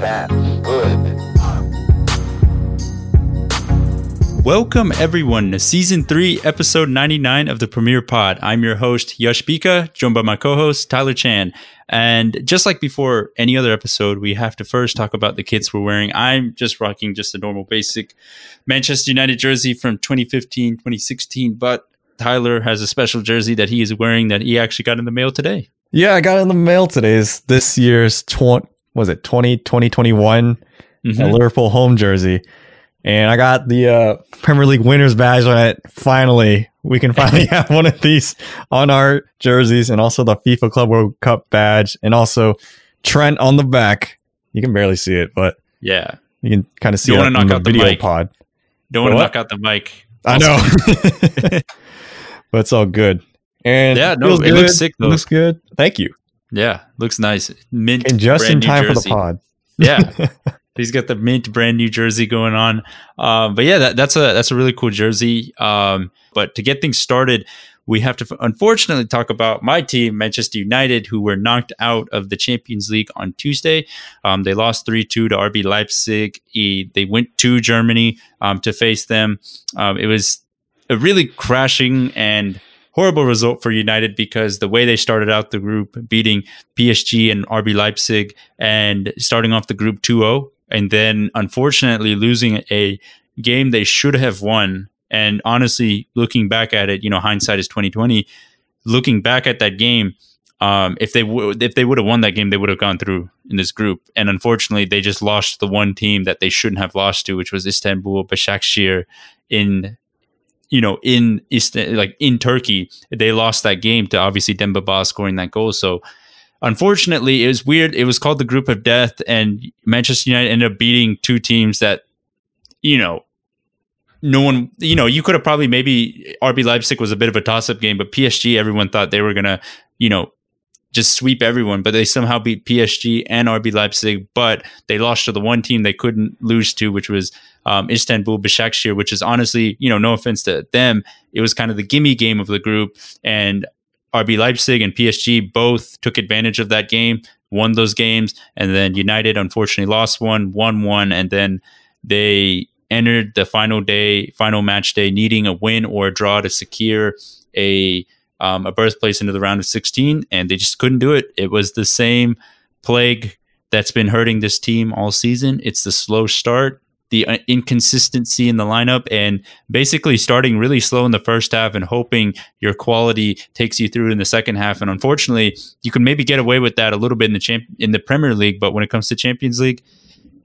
That's good. Welcome everyone to season three, episode 99 of the Premier Pod. I'm your host, Yash Bhika, joined by my co-host, Tyler Chan. And just like before any other episode, we have to first talk about the kits we're wearing. I'm just rocking just a normal basic Manchester United jersey from 2015, 2016, but Tyler has a special jersey that he is wearing that he actually got in the mail today. Yeah, I got in the mail today. It's this year's 20, was it 20, 2021 Mhm. Liverpool home jersey. And I got the uh, Premier League winners badge on it. Finally, we can finally have one of these on our jerseys and also the FIFA Club World Cup badge and also Trent on the back. You can barely see it, but Yeah. you can kind of see You it knock the out the video mic. pod. Don't want to knock out the mic. I know. but it's all good. And Yeah, no, feels it looks sick, though. Looks good. Thank you. Yeah, looks nice. Mint And just brand in time for the pod. Yeah. He's got the mint brand new jersey going on. Um, but yeah, that, that's a that's a really cool jersey. Um, but to get things started, we have to unfortunately talk about my team, Manchester United, who were knocked out of the Champions League on Tuesday. Um, they lost three two to RB Leipzig. E- They went to Germany um, to face them. Um, it was a really crashing and horrible result for United because the way they started out the group, beating PSG and RB Leipzig and starting off the group 2-0 and then unfortunately losing a game they should have won. And honestly looking back at it you know hindsight is 2020 looking back at that game um, if they would if they would have won that game they would have gone through in this group. And unfortunately they just lost the one team that they shouldn't have lost to which was Istanbul Başakşehir in you know in Ist- like in Turkey they lost that game to obviously Demba Ba scoring that goal so unfortunately, it was weird. It was called the Group of Death, and Manchester United ended up beating two teams that, you know, no one, you know, you could have probably maybe RB Leipzig was a bit of a toss up game, but PSG, everyone thought they were going to, you know, just sweep everyone, but they somehow beat PSG and RB Leipzig, but they lost to the one team they couldn't lose to, which was um, Istanbul Başakşehir, which is honestly, you know, no offense to them, it was kind of the gimme game of the group, and RB Leipzig and PSG both took advantage of that game, won those games, and then United unfortunately lost one, won one, and then they entered the final day, final match day, needing a win or a draw to secure a um, a birthplace into the round of 16, and they just couldn't do it. It was the same plague that's been hurting this team all season. It's the slow start, the uh, inconsistency in the lineup, and basically starting really slow in the first half and hoping your quality takes you through in the second half. And unfortunately, you can maybe get away with that a little bit in the champ in the Premier League, but when it comes to Champions League,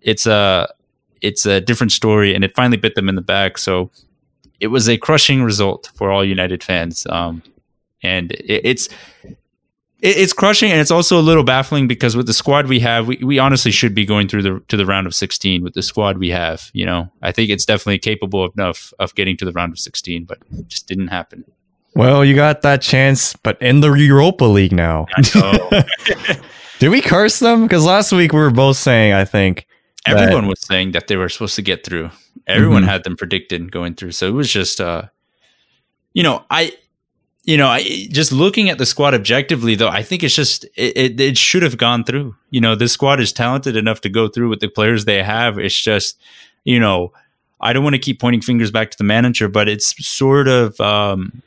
it's a it's a different story, and it finally bit them in the back. So it was a crushing result for all United fans, um, and it, it's it- it's crushing and it's also a little baffling because with the squad we have we, we honestly should be going through the to the round of 16 with the squad we have you know i think it's definitely capable enough of getting to the round of 16 but it just didn't happen Well, you got that chance, but in the Europa League now. Did we curse them? Because last week we were both saying, I think, that- everyone was saying that they were supposed to get through everyone Mhm. had them predicted going through so it was just uh you know i you know I, just looking at the squad objectively though i think it's just it, it, it should have gone through. You know this squad is talented enough to go through with the players they have. It's just you know i don't want to keep pointing fingers back to the manager but it's sort of um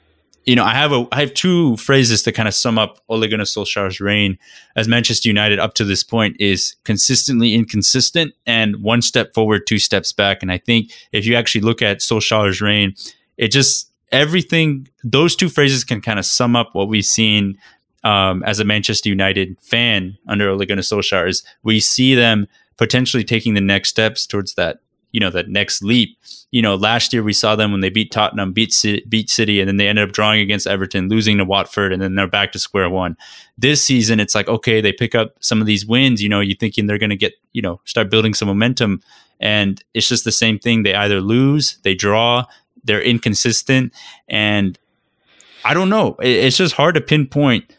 you know, I have a I have two phrases to kind of sum up Ole Gunnar Solskjaer's reign. As Manchester United up to this point is consistently inconsistent and one step forward, two steps back. And I think if you actually look at Solskjaer's reign, it just everything those two phrases can kind of sum up what we've seen um, as a Manchester United fan under Ole Gunnar Solskjaer is we see them potentially taking the next steps towards that you know that next leap. You know, last year we saw them when they beat Tottenham, beat City, beat City, and then they ended up drawing against Everton, losing to Watford, and then they're back to square one. This season, it's like okay, they pick up some of these wins. You know, you're thinking they're going to get you know start building some momentum, and it's just the same thing. They either lose, they draw, they're inconsistent, and I don't know. It's just hard to pinpoint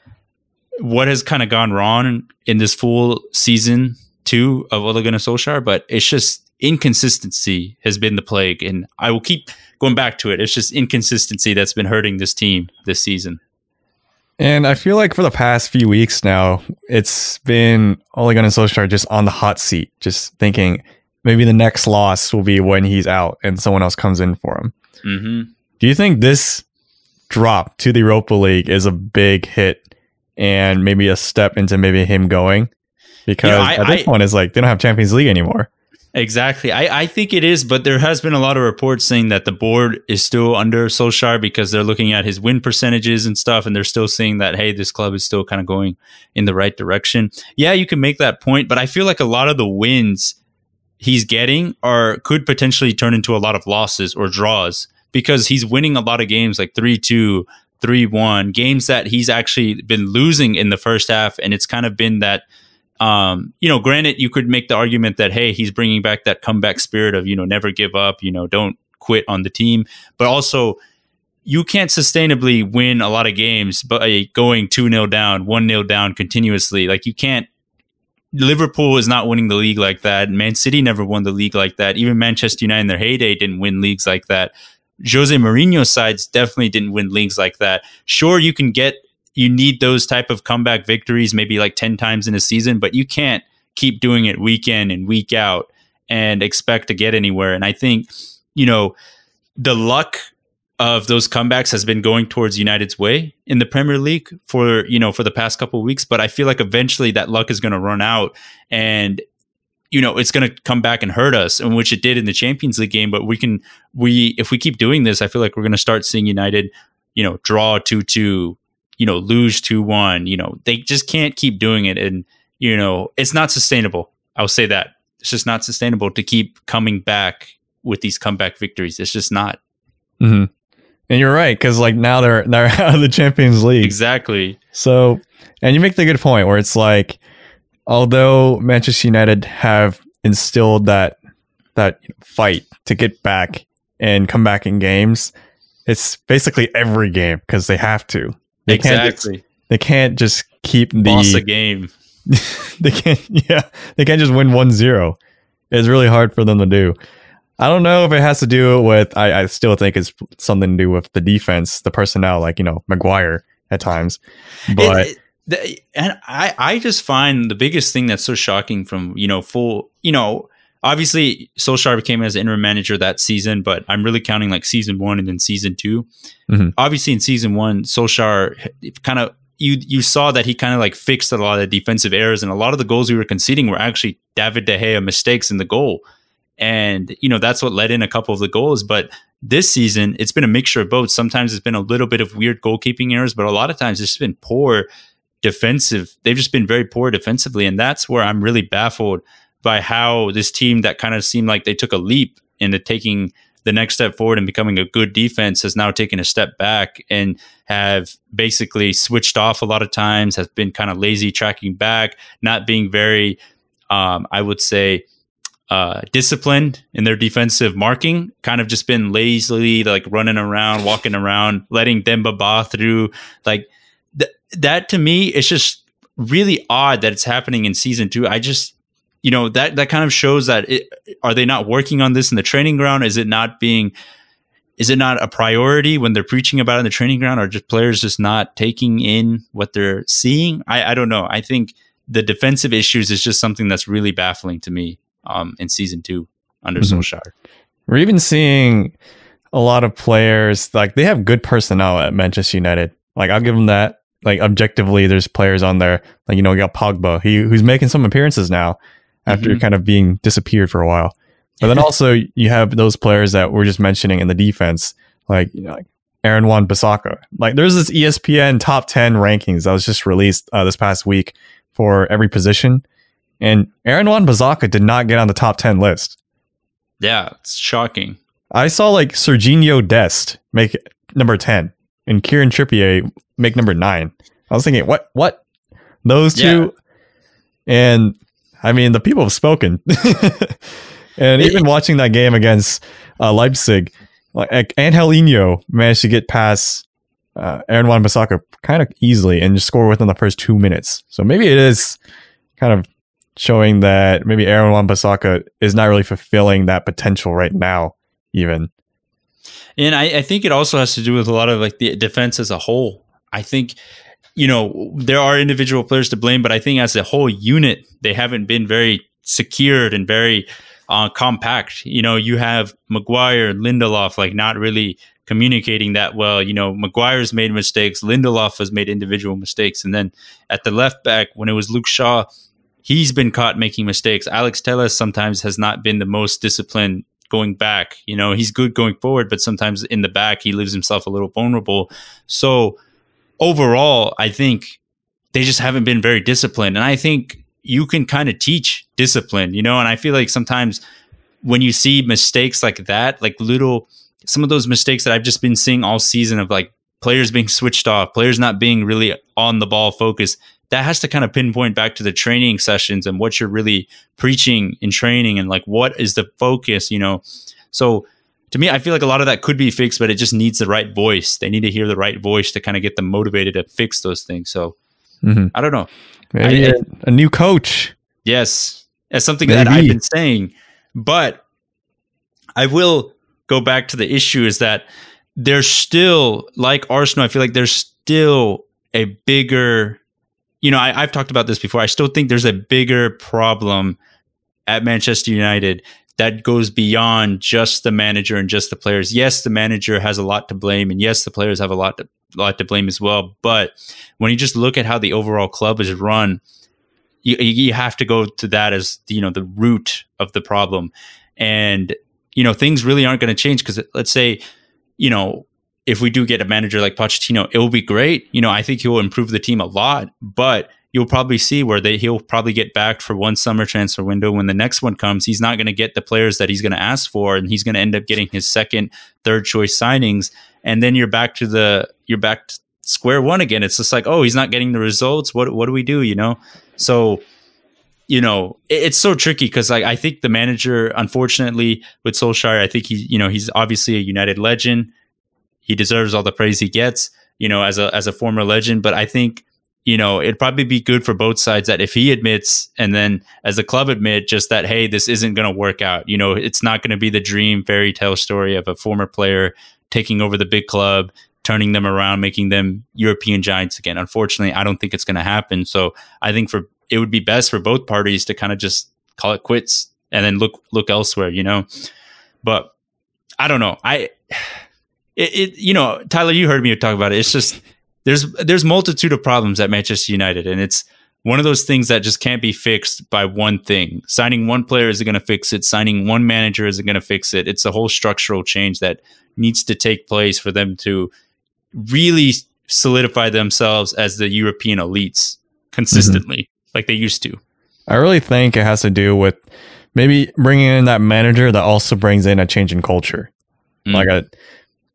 what has kind of gone wrong in this full season two of Ole Gunnar Solskjaer, but it's just inconsistency has been the plague, and I will keep going back to it. It's just inconsistency that's been hurting this team this season. And I feel like for the past few weeks now, it's been Ole Gunnar Solskjaer just on the hot seat, just thinking maybe the next loss will be when he's out and someone else comes in for him. Mm-hmm. Do you think this drop to the Europa League is a big hit and maybe a step into maybe him going? Because You know, I- at this I- point, it's like they don't have Champions League anymore. Exactly. I, I think it is, but there has been a lot of reports saying that the board is still under Solskjaer because they're looking at his win percentages and stuff, and they're still seeing that, hey, this club is still kind of going in the right direction. Yeah, you can make that point, but I feel like a lot of the wins he's getting are could potentially turn into a lot of losses or draws because he's winning a lot of games like 3-2, 3-1, games that he's actually been losing in the first half, and it's kind of been that um, you know, granted, you could make the argument that hey, he's bringing back that comeback spirit of you know never give up, you know, don't quit on the team, but also you can't sustainably win a lot of games by going 2 0 down, 1 0 down continuously. Like, you can't. Liverpool is not winning the league like that. Man City never won the league like that. Even Manchester United in their heyday didn't win leagues like that. Jose Mourinho's sides definitely didn't win leagues like that. Sure, you can get you need those type of comeback victories maybe like 10 times in a season, but you can't keep doing it week in and week out and expect to get anywhere. And I think, you know, the luck of those comebacks has been going towards United's way in the Premier League for, you know, for the past couple of weeks, but I feel like eventually that luck is going to run out and you know, it's going to come back and hurt us, and which it did in the Champions League game, but we can we if we keep doing this, I feel like we're going to start seeing United, you know, draw 2-2, you know, lose 2-1, you know. They just can't keep doing it and you know, it's not sustainable. I'll say that. It's just not sustainable to keep coming back with these comeback victories. It's just not. hmm And you're right because like now they're they're out of the Champions League. Exactly. So, and you make the good point where it's like, although Manchester United have instilled that that fight to get back and come back in games, it's basically every game because they have to. They can't. Just, exactly. they can't just keep the. A game. they can't. Yeah, they can't just win 1-0. It's really hard for them to do. I don't know if it has to do with. I, I still think it's something to do with the defense, the personnel, like you know Maguire at times. But It- it- the- and I, I just find the biggest thing that's so shocking from you know full you know obviously Solskjaer became as interim manager that season, but I'm really counting like season one and then season 2 Mhm. Obviously, in season one, Solskjaer kind of you you saw that he kind of like fixed a lot of defensive errors, and a lot of the goals we were conceding were actually David De Gea mistakes in the goal, and you know that's what led in a couple of the goals, but. This season, it's been a mixture of both. Sometimes it's been a little bit of weird goalkeeping errors, but a lot of times it's been poor defensive. They've just been very poor defensively, and that's where I'm really baffled by how this team that kind of seemed like they took a leap into taking the next step forward and becoming a good defense has now taken a step back and have basically switched off a lot of times, has been kind of lazy tracking back, not being very, um, I would say, uh, disciplined in their defensive marking, kind of just been lazily like running around, walking around, letting Demba Ba through. Like th- that to me, it's just really odd that it's happening in season two. I just, you know, that that kind of shows that it, are they not working on this in the training ground? Is it not being is it not a priority when they're preaching about it in the training ground? Are just players just not taking in what they're seeing? I, I don't know. I think the defensive issues is just something that's really baffling to me um, in season two under Mhm. Solskjaer. We're even seeing a lot of players like they have good personnel at Manchester United. Like I'll give them that. Like objectively, there's players on there. Like you know, you got Pogba, he who's making some appearances now after Mhm. kind of being disappeared for a while. But then also you have those players that we're just mentioning in the defense, like you know, like Aaron Wan Bissaka. Like there's this ESPN top ten rankings that was just released uh, this past week for every position, and Aaron Wan Bissaka did not get on the top ten list. Yeah, it's shocking. I saw like Sergiño Dest make number 10 and Kieran Trippier make number 9. I was thinking, what? What? Those two? And I mean, the people have spoken. and even watching that game against uh, Leipzig, like Angelino managed to get past uh, Aaron Wan Bissaka kind of easily and just score within the first two minutes. So maybe it is kind of showing that maybe Aaron Wan Bissaka is not really fulfilling that potential right now, even. And I, I think it also has to do with a lot of like the defense as a whole. I think you know, there are individual players to blame, but I think as a whole unit, they haven't been very secured and very uh, compact. You know, you have Maguire, Lindelof, like not really communicating that well. You know, Maguire's made mistakes, Lindelof has made individual mistakes, and then at the left back when it was Luke Shaw, he's been caught making mistakes. Alex Telles sometimes has not been the most disciplined going back. You know, he's good going forward, but sometimes in the back he leaves himself a little vulnerable. So overall, I think they just haven't been very disciplined. And I think you can kind of teach discipline, you know, and I feel like sometimes when you see mistakes like that, like little some of those mistakes that I've just been seeing all season of like players being switched off, players not being really on the ball focused, that has to kind of pinpoint back to the training sessions and what you're really preaching in training and like what is the focus, you know. So to me, I feel like a lot of that could be fixed, but it just needs the right voice. They need to hear the right voice to kind of get them motivated to fix those things. So mm-hmm. I don't know. Maybe I, a new coach. Yes. That's something Maybe. that I've been saying. But I will go back to the issue is that there's still, like Arsenal, I feel like there's still a bigger, you know, I, have talked about this before. I still think there's a bigger problem at Manchester United that goes beyond just the manager and just the players. Yes, the manager has a lot to blame, and yes, the players have a lot to lot to blame as well. But when you just look at how the overall club is run, you, you have to go to that as you know the root of the problem, and you know things really aren't going to change because let's say you know if we do get a manager like Pochettino, it will be great. You know, I think he will improve the team a lot, but you'll probably see where they he'll probably get back for one summer transfer window. When the next one comes, he's not going to get the players that he's going to ask for, and he's going to end up getting his second, third choice signings. And then you're back to the you're back to square one again. It's just like, oh, he's not getting the results. What what do we do? You know, so. You know, it's so tricky because like I think the manager, unfortunately, with Solskjaer, I think he, you know, he's obviously a United legend. He deserves all the praise he gets, you know, as a as a former legend. But I think you know, it'd probably be good for both sides that if he admits and then as a club admit just that, hey, this isn't going to work out. You know, it's not going to be the dream fairy tale story of a former player taking over the big club, turning them around, making them European giants again. Unfortunately, I don't think it's going to happen. So I think for it would be best for both parties to kind of just call it quits and then look look elsewhere. You know, but I don't know. I it, it you know Tyler, you heard me talk about it. It's just there's there's multitude of problems at Manchester United, and it's one of those things that just can't be fixed by one thing. Signing one player isn't going to fix it. Signing one manager isn't going to fix it. It's a whole structural change that needs to take place for them to really solidify themselves as the European elites consistently, mm-hmm. Like they used to. I really think it has to do with maybe bringing in that manager that also brings in a change in culture. Mm. Like a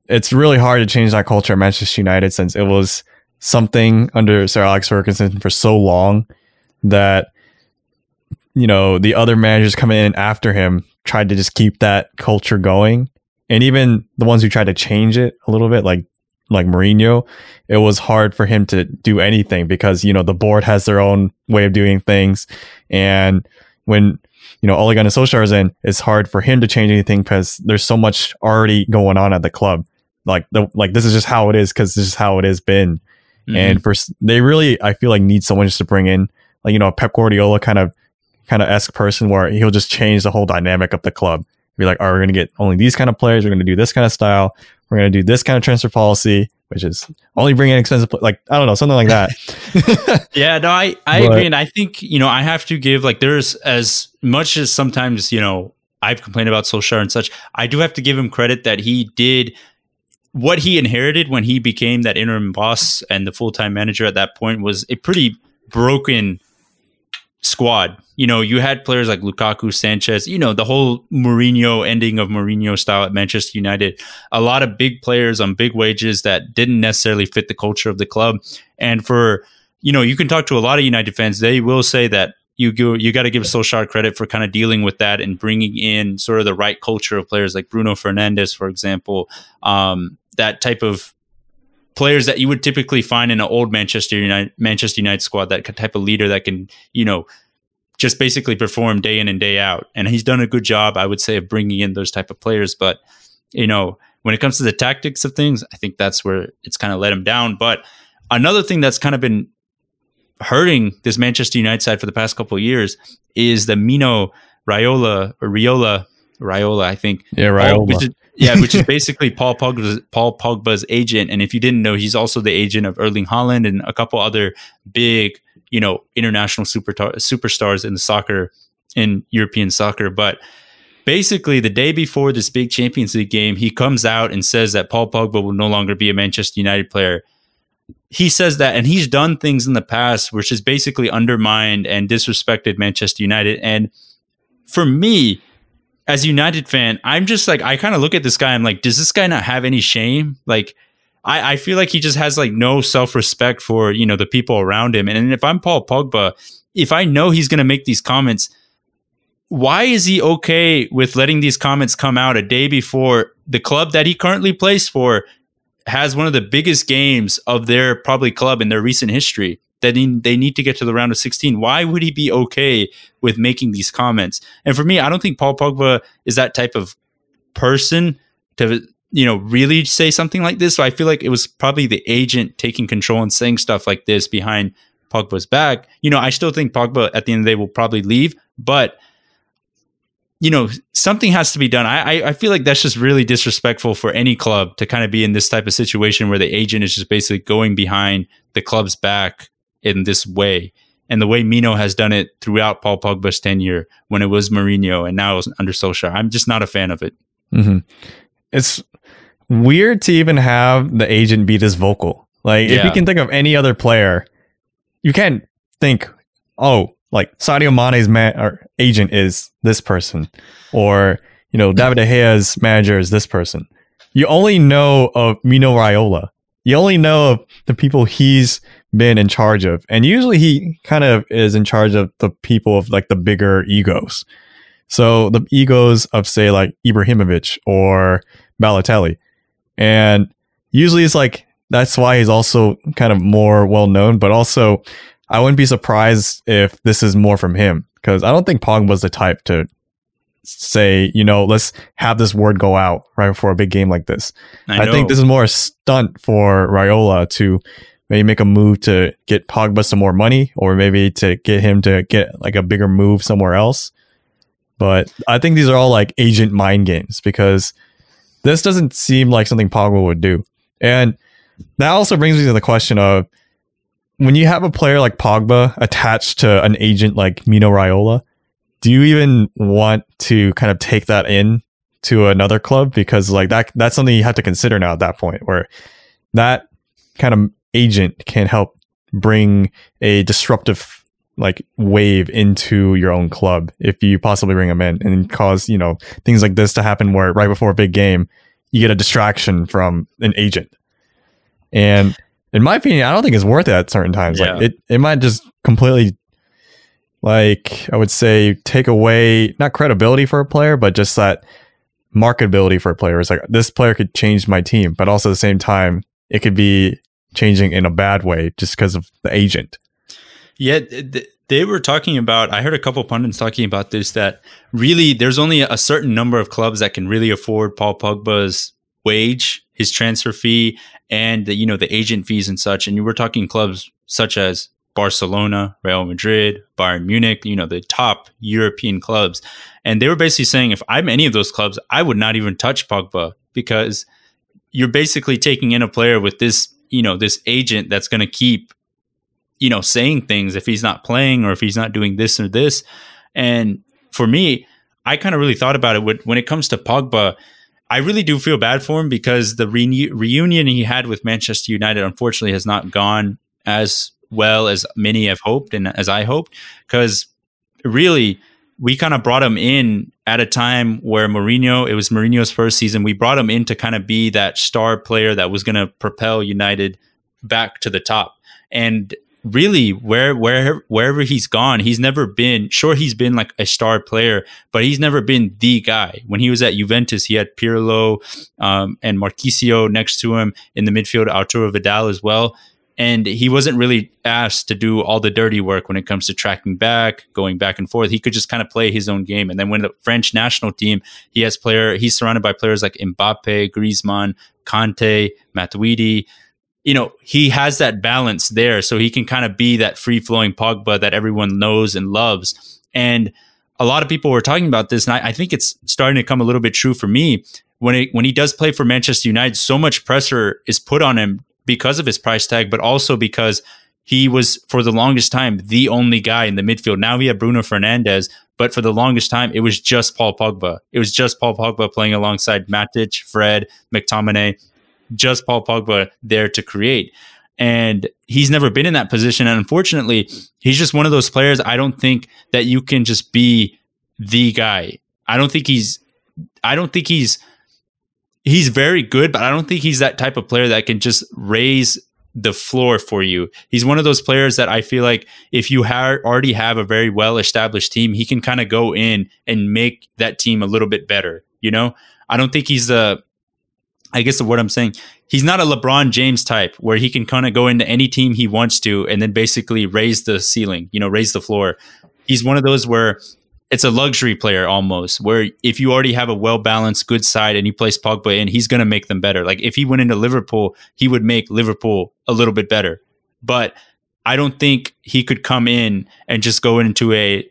it's really hard to change that culture at Manchester United since it was something under Sir Alex Ferguson for so long that you know the other managers coming in after him tried to just keep that culture going and even the ones who tried to change it a little bit like like Mourinho it was hard for him to do anything because you know the board has their own way of doing things and when you know Ole Gunnar Solskjaer is in it's hard for him to change anything because there's so much already going on at the club like the like this is just how it is because this is how it has been. Mm-hmm. And for they really, I feel like need someone just to bring in like you know a Pep Guardiola kind of kind of esque person where he'll just change the whole dynamic of the club. Be like, all right, we're gonna get only these kind of players. We're gonna do this kind of style. We're gonna do this kind of transfer policy, which is only bring in expensive, like I don't know, something like that. yeah, no, I I but, agree, and I think you know I have to give like there's as much as sometimes you know I've complained about Solskjaer and such. I do have to give him credit that he did what he inherited when he became that interim boss and the full time manager at that point was a pretty broken squad. You know, you had players like Lukaku, Sanchez, you know, the whole Mourinho ending of Mourinho style at Manchester United. A lot of big players on big wages that didn't necessarily fit the culture of the club. And for, you know, you can talk to a lot of United fans, they will say that you go, you got to give Solskjaer credit for kind of dealing with that and bringing in sort of the right culture of players like Bruno Fernandes, for example, um, that type of players that you would typically find in an old Manchester United Manchester United squad, that type of leader that can, you know, just basically perform day in and day out. And he's done a good job, I would say, of bringing in those type of players. But you know, when it comes to the tactics of things, I think that's where it's kind of let him down. But another thing that's kind of been hurting this Manchester United side for the past couple of years is the Mino Raiola or Riola Raiola, I think. Yeah, Raiola. Which is, yeah, which is basically Paul Pogba's Paul Pogba's agent. And if you didn't know, he's also the agent of Erling Haaland and a couple other big, you know, international super superstars in the soccer in European soccer. But basically, the day before this big Champions League game, he comes out and says that Paul Pogba will no longer be a Manchester United player. He says that, and he's done things in the past which has basically undermined and disrespected Manchester United. And for me, as a United fan, I'm just like I kind of look at this guy. I'm like, does this guy not have any shame? Like, I, I feel like he just has like no self respect for you know the people around him. And if I'm Paul Pogba, if I know he's going to make these comments, why is he okay with letting these comments come out a day before the club that he currently plays for has one of the biggest games of their probably club in their recent history? that they need to get to the round of 16. Why would he be okay with making these comments? And for me, I don't think Paul Pogba is that type of person to you know really say something like this. So I feel like it was probably the agent taking control and saying stuff like this behind Pogba's back. You know, I still think Pogba at the end of the day will probably leave, but you know, something has to be done. I, I feel like that's just really disrespectful for any club to kind of be in this type of situation where the agent is just basically going behind the club's back in this way. And the way Mino has done it throughout Paul Pogba's tenure when it was Mourinho and now under Solskjaer. I'm just not a fan of it. Mm-hmm. It's weird to even have the agent be this vocal. Like, yeah. if you can think of any other player, you can't think, oh, like Sadio Mane's man or agent is this person, or you know, David De Gea's manager is this person. You only know of Mino Raiola. You only know of the people he's been in charge of. And usually he kind of is in charge of the people of like the bigger egos. So the egos of say like Ibrahimovic or Balotelli. And usually it's like that's why he's also kind of more well known, but also I wouldn't be surprised if this is more from him because I don't think Pong was the type to say, you know, let's have this word go out right before a big game like this. I, I think this is more a stunt for Raiola to maybe make a move to get Pogba some more money or maybe to get him to get like a bigger move somewhere else. But I think these are all like agent mind games because this doesn't seem like something Pogba would do. And that also brings me to the question of when you have a player like Pogba attached to an agent like Mino Raiola, do you even want to kind of take that in to another club? Because like that that's something you have to consider now at that point where that kind of agent can help bring a disruptive like wave into your own club if you possibly bring them in and cause you know things like this to happen where right before a big game you get a distraction from an agent and in my opinion i don't think it's worth it at certain times yeah. like it, it might just completely like i would say take away not credibility for a player but just that marketability for a player it's like this player could change my team but also at the same time it could be changing in a bad way just because of the agent. Yeah, they were talking about. I heard a couple pundits talking about this. That really, there's only a certain number of clubs that can really afford Paul Pogba's wage, his transfer fee, and the, you know the agent fees and such. And you were talking clubs such as Barcelona, Real Madrid, Bayern Munich, you know, the top European clubs. And they were basically saying if I'm any of those clubs, I would not even touch Pogba because you're basically taking in a player with this you know this agent that's going to keep you know saying things if he's not playing or if he's not doing this or this and for me i kind of really thought about it when it comes to pogba i really do feel bad for him because the re- reunion he had with manchester united unfortunately has not gone as well as many have hoped and as i hoped because really we kind of brought him in at a time where Mourinho, it was Mourinho's first season. We brought him in to kind of be that star player that was going to propel United back to the top. And really, where where wherever he's gone, he's never been. Sure, he's been like a star player, but he's never been the guy. When he was at Juventus, he had Pirlo um, and Marchisio next to him in the midfield, Arturo Vidal as well and he wasn't really asked to do all the dirty work when it comes to tracking back, going back and forth. He could just kind of play his own game. And then when the French national team, he has player, he's surrounded by players like Mbappe, Griezmann, Kanté, Matuidi. You know, he has that balance there. So he can kind of be that free flowing Pogba that everyone knows and loves. And a lot of people were talking about this, and I, I think it's starting to come a little bit true for me. When it, when he does play for Manchester United, so much pressure is put on him because of his price tag, but also because he was for the longest time the only guy in the midfield. Now we have Bruno Fernandes, but for the longest time it was just Paul Pogba. It was just Paul Pogba playing alongside Matic, Fred, McTominay, just Paul Pogba there to create. And he's never been in that position. And unfortunately, he's just one of those players. I don't think that you can just be the guy. I don't think he's, I don't think he's, he's very good, but I don't think he's that type of player that can just raise the floor for you. He's one of those players that I feel like if you ha- already have a very well established team, he can kind of go in and make that team a little bit better. You know, I don't think he's the I guess word I'm saying, he's not a LeBron James type where he can kind of go into any team he wants to and then basically raise the ceiling, you know, raise the floor. He's one of those where it's a luxury player almost, where if you already have a well balanced, good side and you place Pogba in, he's going to make them better. Like if he went into Liverpool, he would make Liverpool a little bit better. But I don't think he could come in and just go into a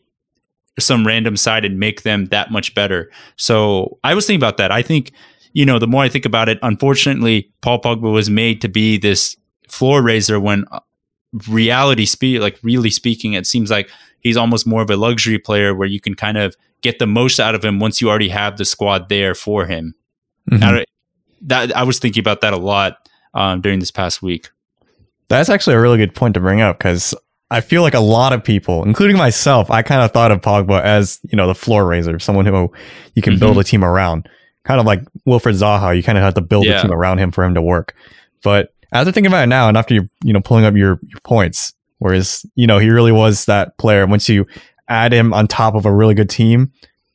some random side and make them that much better. So I was thinking about that. I think you know, the more I think about it, unfortunately, Paul Pogba was made to be this floor raiser when uh, reality speak like really speaking it seems like he's almost more of a luxury player where you can kind of get the most out of him once you already have the squad there for him mm-hmm. I, that i was thinking about that a lot um, during this past week that's actually a really good point to bring up because i feel like a lot of people including myself i kind of thought of pogba as you know the floor raiser someone who you can mm-hmm. build a team around kind of like Wilfried Zaha. You kind of have to build yeah. a team around him for him to work. But after thinking about it now, and after you you know pulling up your your points, whereas you know he really was that player. Once you add him on top of a really good team,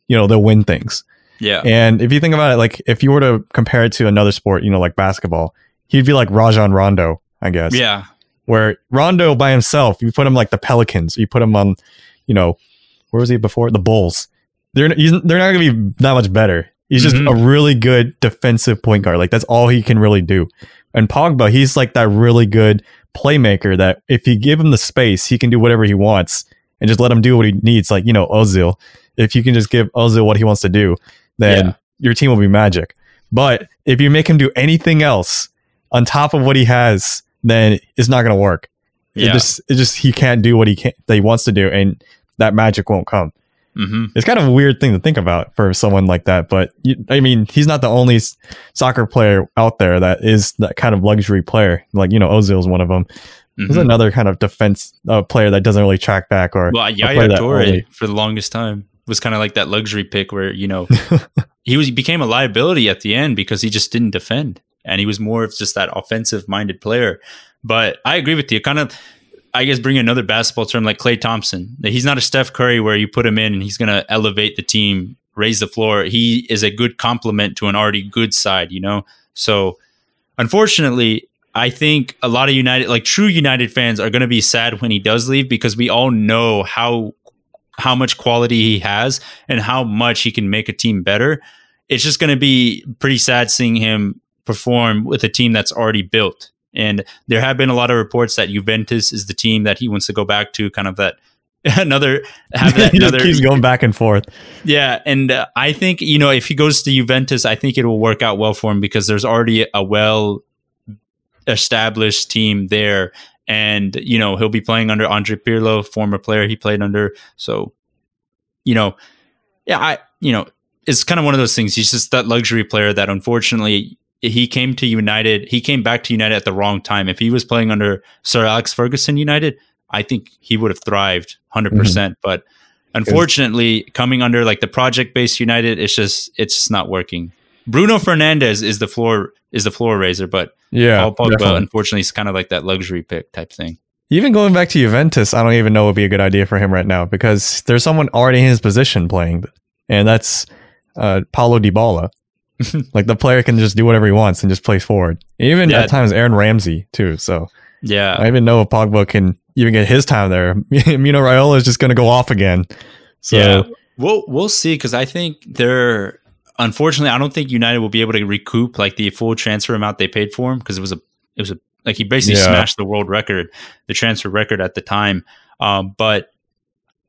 you know they'll win things. Yeah. And if you think about it, like if you were to compare it to another sport, you know, like basketball, he'd be like Rajon Rondo, I guess. Yeah. Where Rondo by himself, you put him like the Pelicans, you put him on, you know, where was he before? The Bulls. They're they're not going to be that much better. He's just mm-hmm. a really good defensive point guard. Like that's all he can really do. And Pogba, he's like that really good playmaker that if you give him the space, he can do whatever he wants and just let him do what he needs. Like, you know, Ozil. If you can just give Ozil what he wants to do, then yeah. your team will be magic. But if you make him do anything else on top of what he has, then it's not going to work. Yeah. It just, it just, he can't do what he can that he wants to do, and that magic won't come. Mm-hmm. It's kind of a weird thing to think about for someone like that. But you, I mean, he's not the only soccer player out there that is that kind of luxury player. Like, you know, Ozil is one of them. Mm-hmm. There's another kind of defense uh, player that doesn't really track back or. Well, Yaya Toure for the longest time was kind of like that luxury pick where, you know, he was he became a liability at the end because he just didn't defend. And he was more of just that offensive minded player. But I agree with you. Kind of I guess bring another basketball term like Klay Thompson. He's not a Steph Curry where you put him in and he's going to elevate the team, raise the floor. He is a good complement to an already good side, you know? So unfortunately, I think a lot of United, like true United fans, are going to be sad when he does leave because we all know how how much quality he has and how much he can make a team better. It's just going to be pretty sad seeing him perform with a team that's already built. And there have been a lot of reports that Juventus is the team that he wants to go back to, kind of that another have that another keeps going back and forth. Yeah, and uh, I think you know if he goes to Juventus, I think it will work out well for him because there's already a well established team there, and you know he'll be playing under Andre Pirlo, former player he played under. So, you know, yeah, I you know it's kind of one of those things. He's just that luxury player that unfortunately he came to United. He came back to United at the wrong time. If he was playing under Sir Alex Ferguson United, I think he would have thrived 100%. Mm-hmm. But unfortunately, coming under like the project based United, it's just it's just not working. Bruno Fernandes is the floor is the floor raiser, but yeah, Paul Pogba definitely. unfortunately is kind of like that luxury pick type thing. Even going back to Juventus, I don't even know it'd be a good idea for him right now because there's someone already in his position playing, and that's uh, Paulo Dybala. like the player can just do whatever he wants and just play forward. Even yeah. at times Aaron Ramsey too. So yeah, I even know if Pogba can even get his time there. Mino Raiola is just going to go off again. So yeah. we'll we'll see because I think they're unfortunately I don't think United will be able to recoup like the full transfer amount they paid for him because it was a it was a like he basically Yeah. smashed the world record, the transfer record at the time. Um, but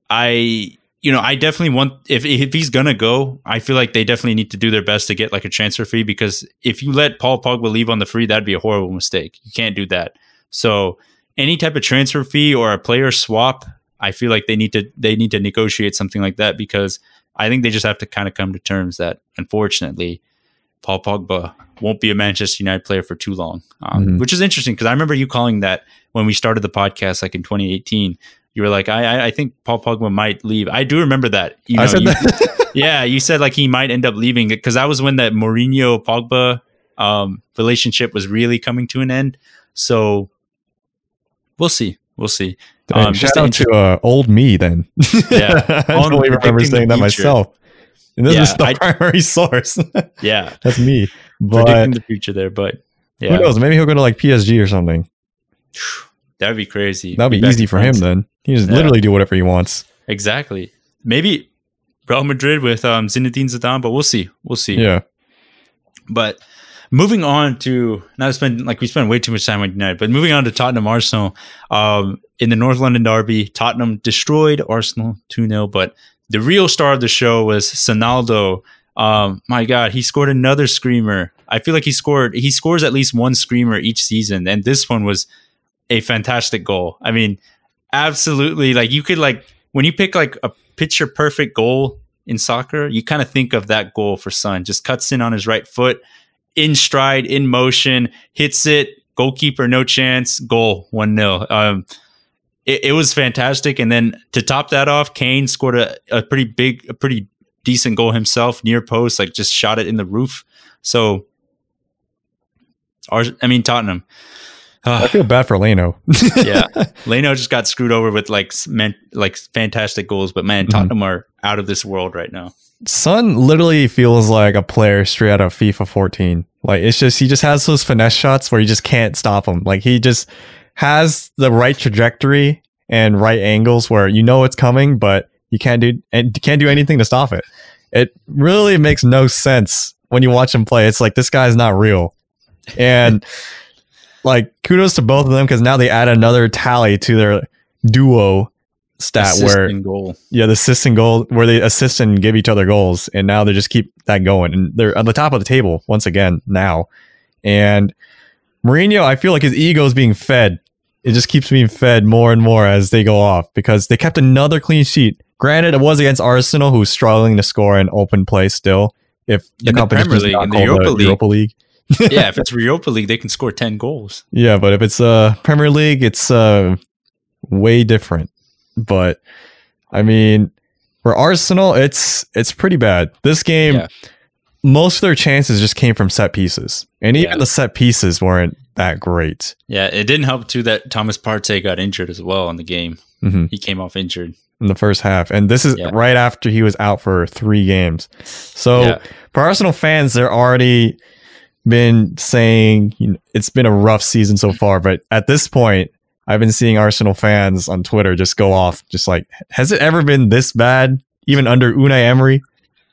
I, you know, I definitely want if if he's gonna go, I feel like they definitely need to do their best to get like a transfer fee because if you let Paul Pogba leave on the free, that'd be a horrible mistake. You can't do that. So any type of transfer fee or a player swap, I feel like they need to they need to negotiate something like that because I think they just have to kind of come to terms that unfortunately Paul Pogba won't be a Manchester United player for too long, um, Mhm. which is interesting because I remember you calling that when we started the podcast, like in 2018. You were like, I, I- I think Paul Pogba might leave. I do remember that. You know, I said you- that. yeah, you said like he might end up leaving because that was when that Mourinho Pogba um, relationship was really coming to an end. So we'll see, we'll see. Dang, Um, just shout out to to uh, old me then. Yeah. I even remember saying that myself. And this Yeah, is the I- primary source. Yeah, That's me. But predicting the future there, but yeah, who knows? Maybe he'll go to like PSG or something. that'd be crazy. That'd be back easy for him then. He just Yeah. literally do whatever he wants. Exactly. Maybe Real Madrid with um, Zinedine Zidane, but we'll see. We'll see. Yeah. But moving on to not spend like we spent way too much time on United, but moving on to Tottenham Arsenal. Um, in the North London derby, Tottenham destroyed Arsenal 2 0. But the real star of the show was Sonaldo. Um, my God, he scored another screamer. I feel like he scored he scores at least one screamer each season, and this one was a fantastic goal. I mean, absolutely like you could like when you pick like a picture perfect goal in soccer, you kind of think of that goal for Son. Just cuts in on his right foot, in stride, in motion, hits it, goalkeeper, no chance, goal, 1 0. Um, it, it was fantastic. And then to top that off, Kane scored a, a pretty big, a pretty decent goal himself, near post, like just shot it in the roof. So, I mean, Tottenham. I Uh, feel bad for Leno. yeah, Leno just got screwed over with like man, like fantastic goals, but man, Mhm. Tottenham are out of this world right now. Son literally feels like a player straight out of FIFA 14. Like it's just he just has those finesse shots where you just can't stop him. Like he just has the right trajectory and right angles where you know it's coming, but you can't do and you can't do anything to stop it. It really makes no sense when you watch him play. It's like this guy's not real. And like kudos to both of them because now they add another tally to their duo stat Assist where and goal. yeah, the assist and goal where they assist and give each other goals, and now they just keep that going, and they're at the top of the table once again now. And Mourinho, I feel like his ego is being fed. It just keeps being fed more and more as they go off because they kept another clean sheet. Granted, it was against Arsenal, who's struggling to score an open play still. If the In the competition Premier League, in the Europa League. Europa League. yeah, if it's Europa League, they can score ten goals. Yeah, but if it's uh Premier League, it's uh way different. But I mean, for Arsenal, it's it's pretty bad. This game, Yeah. most of their chances just came from set pieces, and even Yeah. the set pieces weren't that great. Yeah, it didn't help too that Thomas Partey got injured as well in the game. hmm He came off injured. In the first half, and this is Yeah. right after he was out for three games. So for Arsenal fans, they're already been saying you know, it's been a rough season so far. But at this point, I've been seeing Arsenal fans on Twitter just go off, just like, has it ever been this bad? Even under Unai Emery,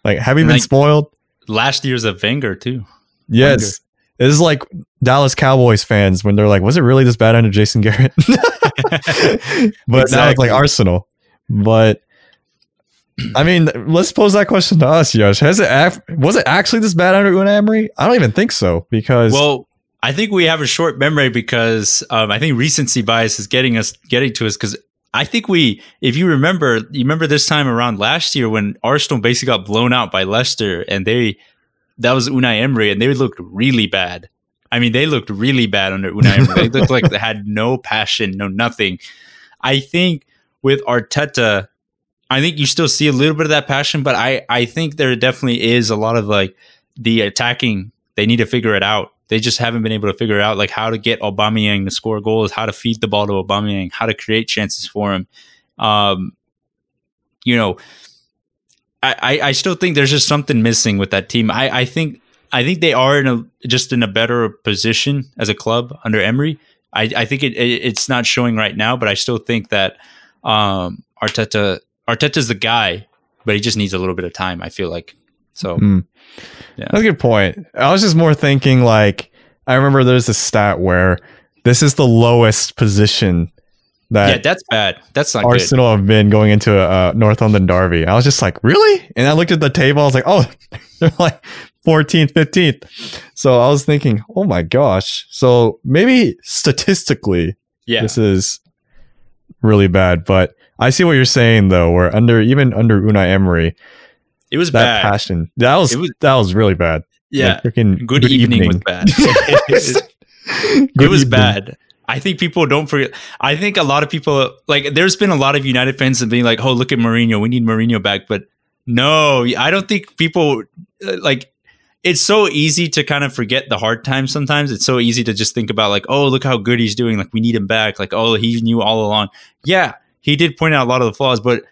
like, have we been Like- spoiled? Last year's a Wenger too. Yes. This is like Dallas Cowboys fans when they're like, was it really this bad under Jason Garrett? but now it's like Arsenal. But I mean, let's pose that question to us, Yosh. Has it ac- was it actually this bad under Unai Emery? I don't even think so because Well, I think we have a short memory because um, I think recency bias is getting us getting to us because I think we, if you remember, you remember this time around last year when Arsenal basically got blown out by Leicester and they that was Unai Emery and they looked really bad. I mean, they looked really bad under Unai Emery. they looked like they had no passion, no nothing. I think with Arteta, I think you still see a little bit of that passion, but I I think there definitely is a lot of like the attacking. They need to figure it out. They just haven't been able to figure out like how to get Aubameyang to score goals, how to feed the ball to Aubameyang, how to create chances for him. Um, you know, I, I still think there's just something missing with that team. I I think I think they are in a just in a better position as a club under Emery. I, I think it, it it's not showing right now, but I still think that um, Arteta Arteta's the guy, but he just needs a little bit of time. I feel like so. Hmm. Yeah. That's a good point. I was just more thinking like I remember there's a stat where this is the lowest position that yeah, that's bad. That's not Arsenal have been going into a uh, North London derby. I was just like, really? And I looked at the table. I was like, oh, they're like 14th, 15th. So I was thinking, oh my gosh. So maybe statistically. Yeah, this is really bad. But I see what you're saying though. Where under even under Unai Emery, it was that bad. passion that was, was- that was really bad. yeah, Like, freaking good, evening, was bad. it, Good was evening. bad. I think people don't forget. I think a lot of people like. There's been a lot of United fans and being like, "Oh, look at Mourinho. We need Mourinho back." But no, I don't think people uh, like. It's so easy to kind of forget the hard times. Sometimes it's so easy to just think about like, "Oh, look how good he's doing. Like we need him back." Like, "Oh, he knew all along." Yeah, he did point out a lot of the flaws, but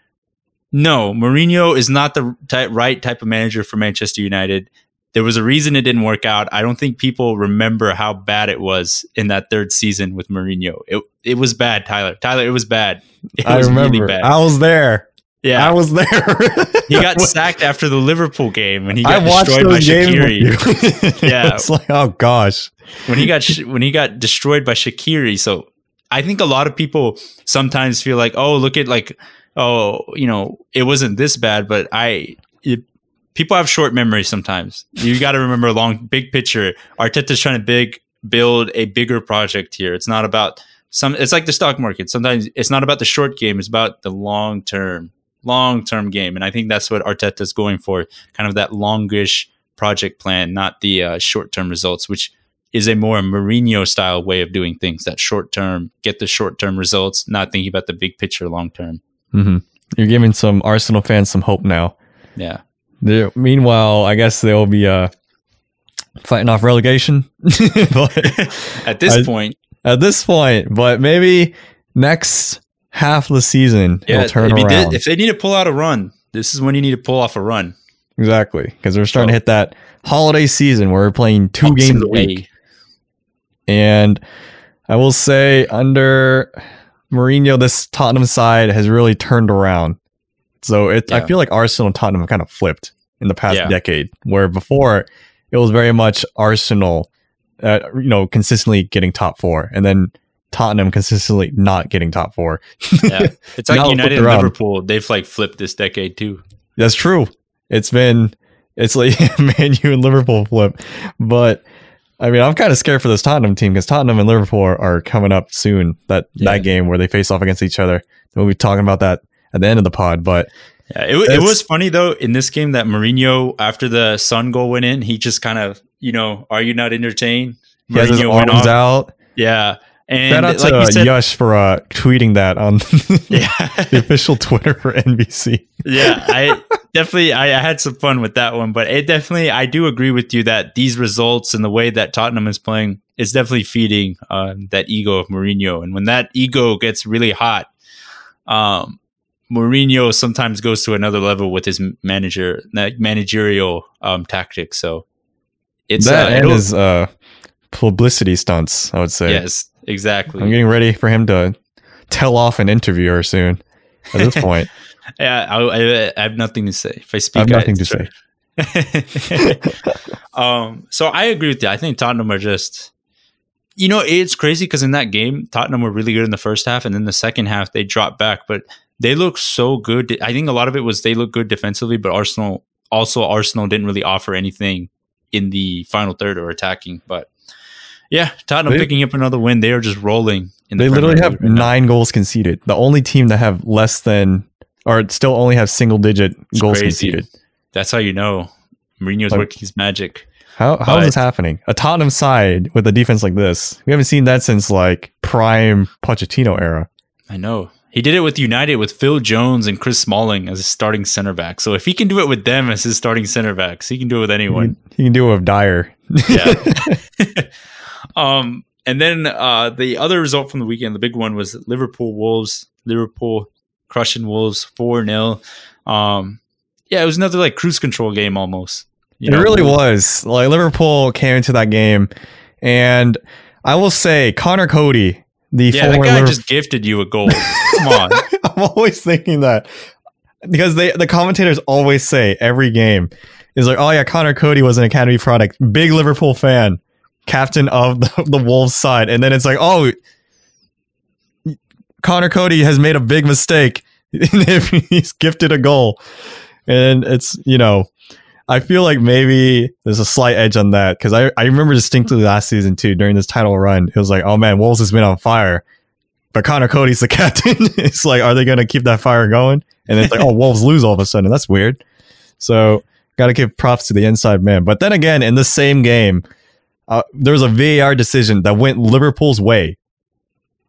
no, Mourinho is not the type, right type of manager for Manchester United. There was a reason it didn't work out. I don't think people remember how bad it was in that third season with Mourinho. It it was bad, Tyler. Tyler, it was bad. It I was remember. really bad. I was there. yeah, I was there. he got sacked after the Liverpool game when he I got watched destroyed by Shaqiri. Yeah. it's like oh gosh. when he got sh- when he got destroyed by Shaqiri. So I think a lot of people sometimes feel like, oh, look at like, oh, you know, it wasn't this bad, but I. It, people have short memories sometimes. You got to remember long, big picture. Arteta's trying to big build a bigger project here. It's not about some. It's like the stock market. Sometimes it's not about the short game. It's about the long term, long term game. And I think that's what Arteta's going for. Kind of that longish project plan, not the uh, short term results, which is a more Mourinho style way of doing things. That short term, get the short term results, not thinking about the big picture long term. hmm You're giving some Arsenal fans some hope now. Yeah. They're, meanwhile, I guess they'll be uh, fighting off relegation. At this I- point, at this point, but maybe next half of the season yeah, it'll turn if, around. did- if they need to pull out a run, this is when you need to pull off a run. exactly, because we're starting So- to hit that holiday season where we're playing two games a week. And I will say, under Mourinho, this Tottenham side has really turned around. So it, I feel like Arsenal and Tottenham have kind of flipped in the past Yeah. decade, where before it was very much Arsenal, uh, you know, consistently getting top four, and then Tottenham consistently not getting top four. Yeah. It's like United and. Liverpool. They've like flipped this decade too. That's true. It's been it's like Man U and Liverpool flip, but I mean I'm kind of scared for this Tottenham team because Tottenham and Liverpool are, coming up soon. That Yeah. that game where they face off against each other. We'll be talking about that at the end of the pod. But Yeah, it, it was funny though in this game that Mourinho, after the Son goal went in, he just kind of, you know, are you not entertained? he has his Mourinho went arms out. Yeah, and Shout out like to you uh, said, Yash for uh, tweeting that on yeah. the official Twitter for NBC. yeah. I definitely, I, I had some fun with that one, but it definitely, I do agree with you that these results and the way that Tottenham is playing is definitely feeding um, that ego of Mourinho, and when that ego gets really hot, um, Mourinho sometimes goes to another level with his manager managerial um, tactics. So it's that uh, and his uh, publicity stunts, I would say. yes, exactly. I'm getting ready for him to tell off an interviewer soon. At this point, Yeah, I, I, I have nothing to say. If I speak, I have nothing to say. say. um, so I agree with you. I think Tottenham are just, you know, it's crazy because in that game, Tottenham were really good in the first half, and then the second half they dropped back, but they look so good. I think a lot of it was they look good defensively, but Arsenal also Arsenal didn't really offer anything in the final third or attacking. But yeah, Tottenham They- picking up another win. They are just rolling. The They Premier literally have right nine goals conceded. The only team that have less than, or still only have single digit It's goals crazy. conceded. That's how you know Mourinho's Like- working his magic. How how is But- this happening? A Tottenham side with a defense like this. We haven't seen that since like prime Pochettino era. I know. He did it with United with Phil Jones and Chris Smalling as his starting center back. So if he can do it with them as his starting center backs, he can do it with He anyone. can, he can do it with Dier. Yeah. um, and then uh, the other result from the weekend, the big one was Liverpool Wolves. Liverpool crushing Wolves four 0 Um, yeah, it was another like cruise control game almost. You it know, really was. Like Liverpool came into that game, and I will say Conor Coady, the Yeah, that guy Liverpool just gifted you a goal. Come on. I'm always thinking that because they the commentators always say every game is like, oh yeah, Conor Coady was an Academy product, big Liverpool fan. Captain of the, the Wolves side, and then it's like, oh, Conor Coady has made a big mistake if he's gifted a goal, and it's you know. I feel like maybe there's a slight edge on that because I, I remember distinctly last season too during this title run it was like oh man Wolves has been on fire but Conor Coady's the captain. it's like, are they going to keep that fire going? And it's like, oh, Wolves lose all of a sudden. That's weird. So, got to give props to the inside man. But then again, in the same game, uh, there was a VAR decision that went Liverpool's way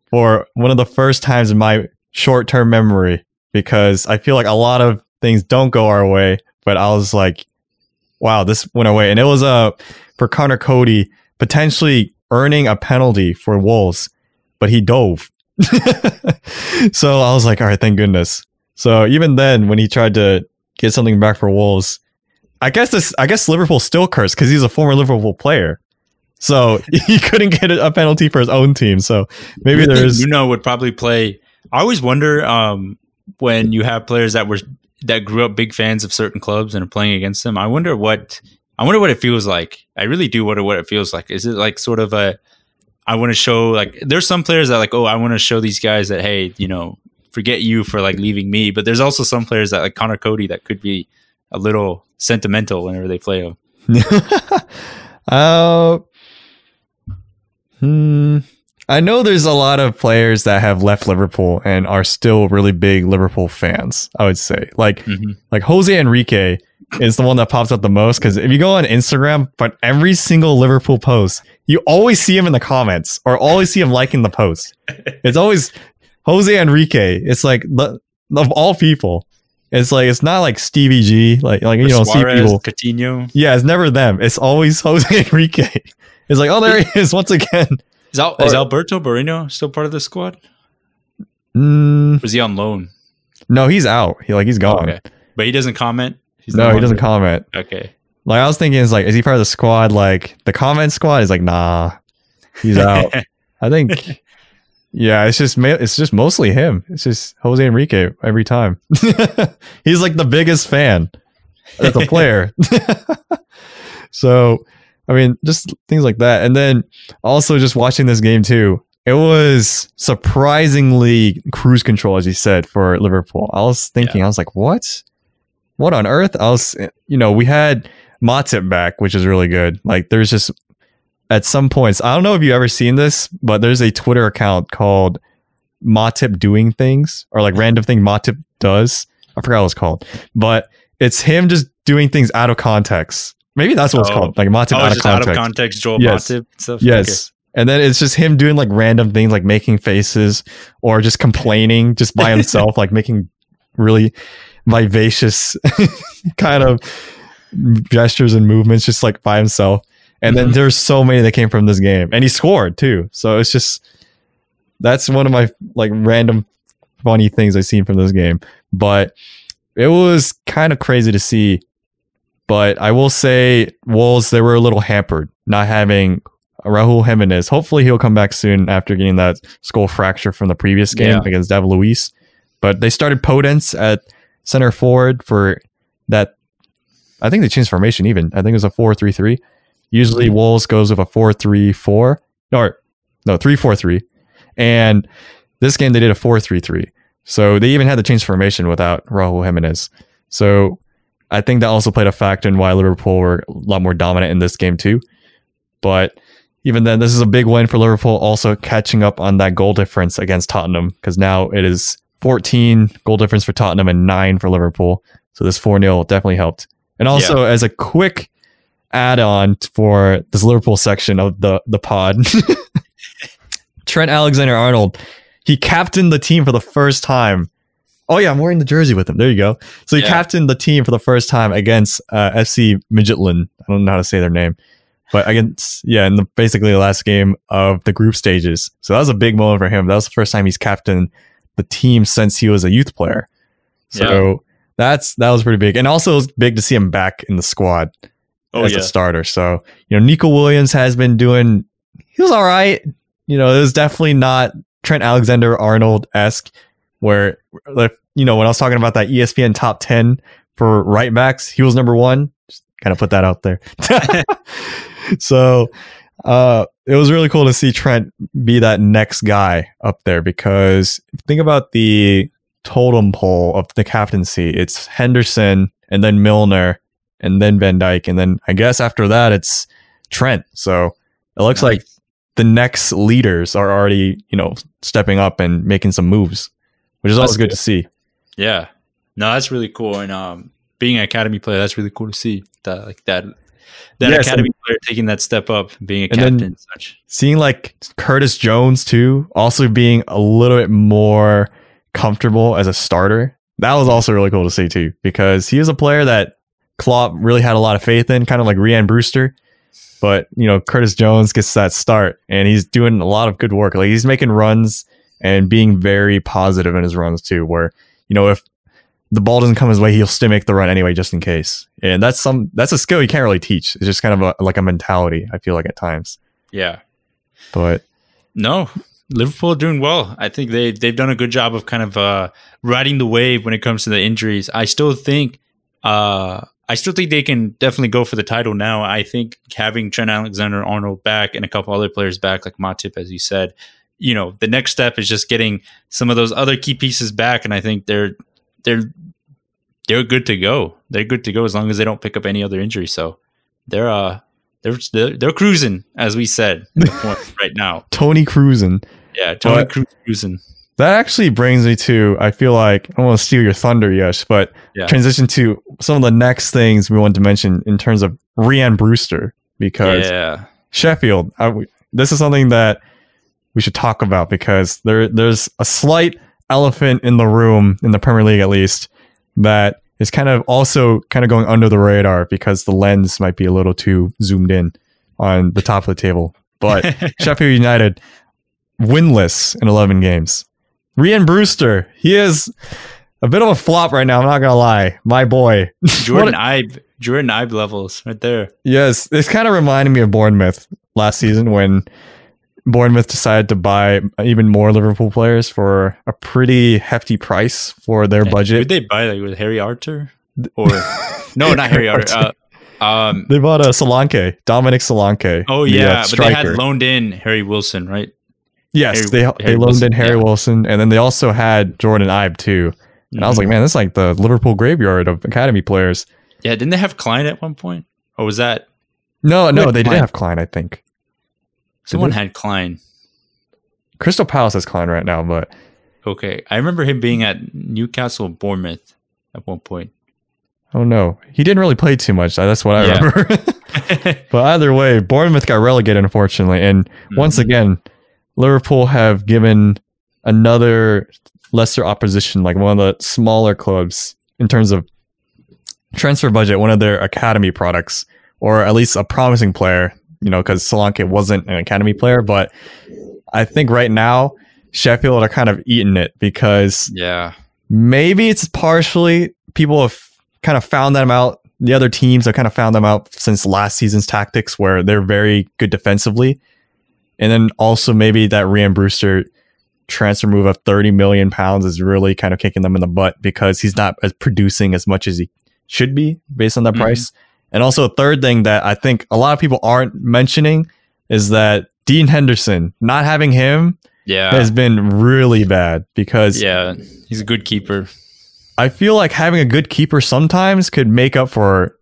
for one of the first times in my short term memory because I feel like a lot of things don't go our way. But I was like, wow, this went away. And it was uh, for Conor Coady potentially earning a penalty for Wolves, but he dove so I was like, all right, thank goodness. So even then, when he tried to get something back for Wolves, I guess this, I guess Liverpool still cursed because he's a former Liverpool player. So he couldn't get a penalty for his own team. So maybe there's Nuno would probably play. I always wonder um, when you have players that were that grew up big fans of certain clubs and are playing against them. I wonder what I wonder what it feels like. I really do wonder what it feels like. Is it like sort of a I want to show like there's some players that like oh I want to show these guys that hey you know forget you for like leaving me but there's also some players that like Conor Coady that could be a little sentimental whenever they play him. uh, hmm. I know there's a lot of players that have left Liverpool and are still really big Liverpool fans. I would say like mm-hmm. like Jose Enrique is the one that pops up the most because if you go on Instagram, but every single Liverpool post, you always see him in the comments or always see him liking the post. It's always Jose Enrique. It's like of all people. It's like it's not like Stevie G, like like you know, Suarez, people. Coutinho. Yeah, it's never them. It's always Jose Enrique. It's like, oh, there he is once again. Is, Al- or, is Alberto Moreno still part of the squad? Mm, was he on loan? No, he's out. He like he's gone. Okay. But he doesn't comment. He's no, he doesn't comment. Okay. Like I was thinking, is like, is he part of the squad? Like the comment squad is like, nah, he's out. I think, yeah, it's just it's just mostly him. It's just Jose Enrique every time. he's like the biggest fan as a player. so, I mean, just things like that, and then also just watching this game too. It was surprisingly cruise control, as you said, for Liverpool. I was thinking, yeah. I was like, what? What on earth? I was, you know, we had Matip back, which is really good. Like there's just at some points, I don't know if you've ever seen this, but there's a Twitter account called Matip doing things or like random thing Matip does. I forgot what it's called, but it's him just doing things out of context. Maybe that's what it's oh. called, like Matip oh, out, of context. out of context. Joel yes. Matip stuff. Yes. Okay. And then it's just him doing like random things, like making faces or just complaining just by himself, like making really vivacious kind of gestures and movements just like by himself. And mm-hmm. then there's so many that came from this game. And he scored too. So it's just that's one of my like random funny things I've seen from this game. But it was kind of crazy to see. But I will say Wolves, they were a little hampered not having Raul Jimenez. Hopefully he'll come back soon after getting that skull fracture from the previous game yeah. against David Luiz. But they started Podence at center forward for that I think they changed formation even. I think it was a 4 3 3. Usually. Wolves goes with a 4 3 4. No, no, 3 4 3. And this game they did a 4 3 3. So they even had to change formation without Raul Jimenez. So I think that also played a factor in why Liverpool were a lot more dominant in this game too. But even then, this is a big win for Liverpool, also catching up on that goal difference against Tottenham because now it is 14 goal difference for Tottenham and 9 for Liverpool. So this 4 0 definitely helped. And also, yeah. as a quick add on for this Liverpool section of the, the pod, Trent Alexander Arnold, he captained the team for the first time. Oh, yeah, I'm wearing the jersey with him. There you go. So he yeah. captained the team for the first time against uh, FC Midtjylland. I don't know how to say their name. But against, yeah, in the basically the last game of the group stages. So that was a big moment for him. That was the first time he's captained the team since he was a youth player. So yeah that's that was pretty big, and also it was big to see him back in the squad oh, as yeah. a starter. So you know, Neco Williams has been doing. He was all right. You know, it was definitely not Trent Alexander Arnold esque, where like you know when I was talking about that ESPN top ten for right backs, he was number one. Just kind of put that out there. so uh, it was really cool to see Trent be that next guy up there because think about the totem pole of the captaincy. It's Henderson and then Milner and then Van Dijk. And then I guess after that, it's Trent. So it looks nice. like the next leaders are already, you know, stepping up and making some moves, which is that's always good, good to see. Yeah. No, that's really cool. And um, being an academy player, that's really cool to see that like that that yes, academy and, player taking that step up, being a captain and such. Seeing like Curtis Jones too, also being a little bit more comfortable as a starter. That was also really cool to see too, because he is a player that Klopp really had a lot of faith in, kind of like Rhian Brewster. But you know, Curtis Jones gets that start, and he's doing a lot of good work. Like he's making runs and being very positive in his runs too. Where you know, if the ball doesn't come his way, he'll still make the run anyway, just in case. And that's some that's a skill you can't really teach. It's just kind of a, like a mentality. I feel like at times. Yeah, but no, Liverpool are doing well. I think they they've done a good job of kind of uh, riding the wave when it comes to the injuries. I still think uh, I still think they can definitely go for the title now. I think having Trent Alexander Arnold back and a couple other players back, like Matip, as you said, you know, the next step is just getting some of those other key pieces back, and I think they're they're they're good to go. They're good to go as long as they don't pick up any other injury So they're uh they're they're, they're cruising, as we said right now. Tony cruising. Yeah, Tony but cruising. That actually brings me to I feel like I don't want to steal your thunder, yes, but yeah. transition to some of the next things we want to mention in terms of Rhian Brewster because yeah. Sheffield. I, this is something that we should talk about because there there's a slight elephant in the room in the Premier League at least that is kind of also kind of going under the radar because the lens might be a little too zoomed in on the top of the table. But Sheffield United winless in 11 games. Rhian Brewster, he is a bit of a flop right now. I'm not gonna lie, my boy Jordan Ibe, Jordan Ibe levels right there. Yes, it's kind of reminding me of Bournemouth last season when Bournemouth decided to buy even more Liverpool players for a pretty hefty price for their budget. Did they buy like with Harry Arter or no, not Harry Arter. Uh, um, they bought a Solanke, Dominic Solanke. Oh yeah, the, uh, but they had loaned in Harry Wilson, right? Yes, Harry, they Harry they loaned Wilson, in Harry yeah. Wilson, and then they also had Jordan Ibe too. And mm-hmm. I was like, mm-hmm. man, this is like the Liverpool graveyard of academy players. Yeah, didn't they have Clyne at one point, or was that? No, no, they Clyne? did have Clyne. I think. Someone had Clyne. Crystal Palace has Clyne right now, but okay. I remember him being at Newcastle, Bournemouth at one point. Oh no, he didn't really play too much. That's what I yeah. remember. but either way, Bournemouth got relegated, unfortunately. And mm-hmm. once again, Liverpool have given another lesser opposition, like one of the smaller clubs, in terms of transfer budget, one of their academy products, or at least a promising player you know, because Solanke wasn't an academy player. But I think right now Sheffield are kind of eating it because yeah, maybe it's partially people have kind of found them out. The other teams have kind of found them out since last season's tactics, where they're very good defensively, and then also maybe that Rhian Brewster transfer move of 30 million pounds is really kind of kicking them in the butt because he's not as producing as much as he should be based on that mm-hmm. price. And also, a third thing that I think a lot of people aren't mentioning is that Dean Henderson, not having him, yeah, has been really bad because yeah, he's a good keeper. I feel like having a good keeper sometimes could make up for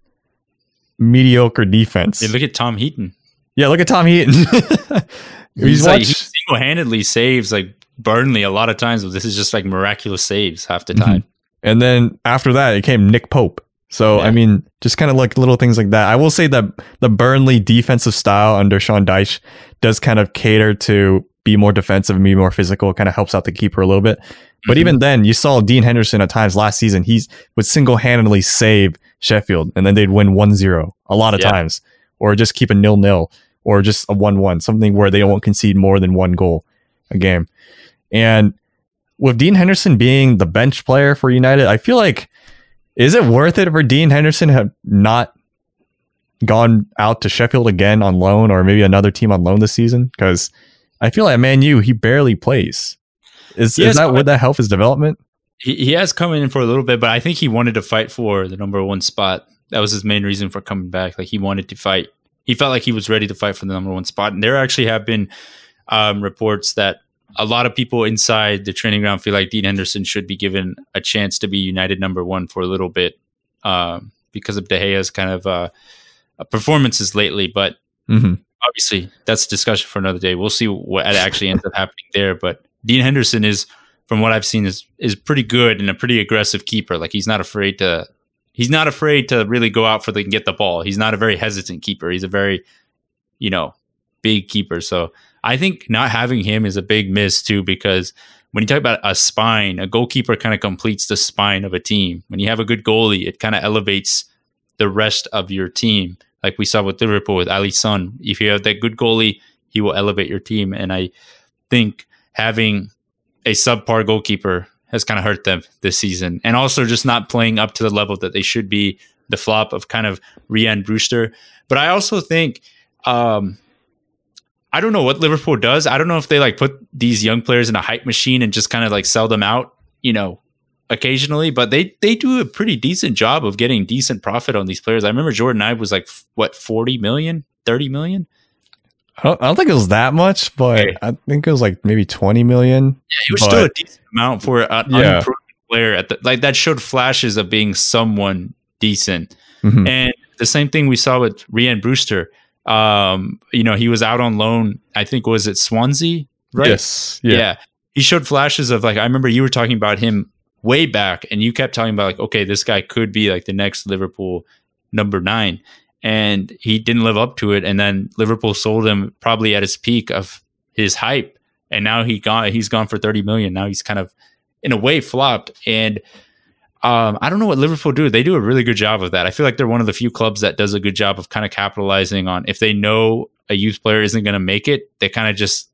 mediocre defense. Yeah, look at Tom Heaton. Yeah, look at Tom Heaton. he's, like he single-handedly saves like Burnley a lot of times, this is just like miraculous saves half the time. Mm-hmm. And then after that, it came Nick Pope. So yeah. I mean, just kind of like little things like that. I will say that the Burnley defensive style under Sean Dyche does kind of cater to be more defensive and be more physical. It kind of helps out the keeper a little bit. But mm-hmm. even then, you saw Dean Henderson at times last season. He would single handedly save Sheffield, and then they'd win 1-0 a lot of yeah. times, or just keep a nil nil, or just a one one, something where they won't concede more than one goal a game. And with Dean Henderson being the bench player for United, I feel like is it worth it for Dean Henderson have not gone out to Sheffield again on loan or maybe another team on loan this season? Because I feel like Man U, he barely plays. Is, is that would that help his development? He, he has come in for a little bit, but I think he wanted to fight for the number one spot. That was his main reason for coming back. Like he wanted to fight he felt like he was ready to fight for the number one spot. And there actually have been um, reports that a lot of people inside the training ground feel like Dean Henderson should be given a chance to be United number one for a little bit um, because of De Gea's kind of uh, performances lately. But Mhm. obviously, that's a discussion for another day. We'll see what actually ends up happening there. But Dean Henderson is, from what I've seen, is is pretty good and a pretty aggressive keeper. Like he's not afraid to. He's not afraid to really go out for the and get the ball. He's not a very hesitant keeper. He's a very, you know, big keeper. So I think not having him is a big miss too, because when you talk about a spine, a goalkeeper kind of completes the spine of a team. When you have a good goalie, it kind of elevates the rest of your team. Like we saw with Liverpool with Alisson. If you have that good goalie, he will elevate your team. And I think having a subpar goalkeeper has kind of hurt them this season. And also just not playing up to the level that they should be, the flop of kind of Rhian Brewster. But I also think um, I don't know what Liverpool does. I don't know if they like put these young players in a hype machine and just kind of like sell them out, you know, occasionally, but they they do a pretty decent job of getting decent profit on these players. I remember Jordan Ibe was like what 40 million, 30 million? I don't, I don't think it was that much, but. I think it was like maybe 20 million. Yeah, it was But- still a decent amount for an Yeah. unproven player at the like that showed flashes of being someone decent. Mhm. And the same thing we saw with Rhian Brewster. Um, you know, he was out on loan, I think was it Swansea, right? Yes. Yeah. Yeah. He showed flashes of like I remember you were talking about him way back and you kept talking about like okay, this guy could be like the next Liverpool number 9 and he didn't live up to it and then Liverpool sold him probably at his peak of his hype and now he gone he's gone for 30 million. Now he's kind of in a way flopped and um, I don't know what Liverpool do. They do a really good job of that. I feel like they're one of the few clubs that does a good job of kind of capitalizing on if they know a youth player isn't going to make it, they kind of just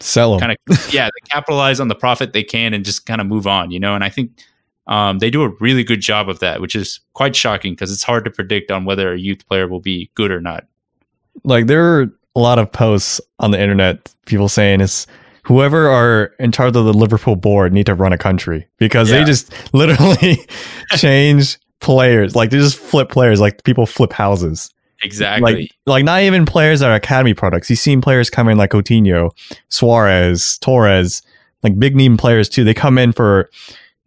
Sell them. kind of yeah they capitalize on the profit they can and just kind of move on you know and i think um, they do a really good job of that which is quite shocking because it's hard to predict on whether a youth player will be good or not like there are a lot of posts on the internet people saying is whoever are in charge of the liverpool board need to run a country because Yeah. they just literally change players. Like they just flip players. Like people flip houses. Exactly. like like not even players that are academy products. You've seen players come in like Coutinho, Suarez, Torres, like big name players too. They come in for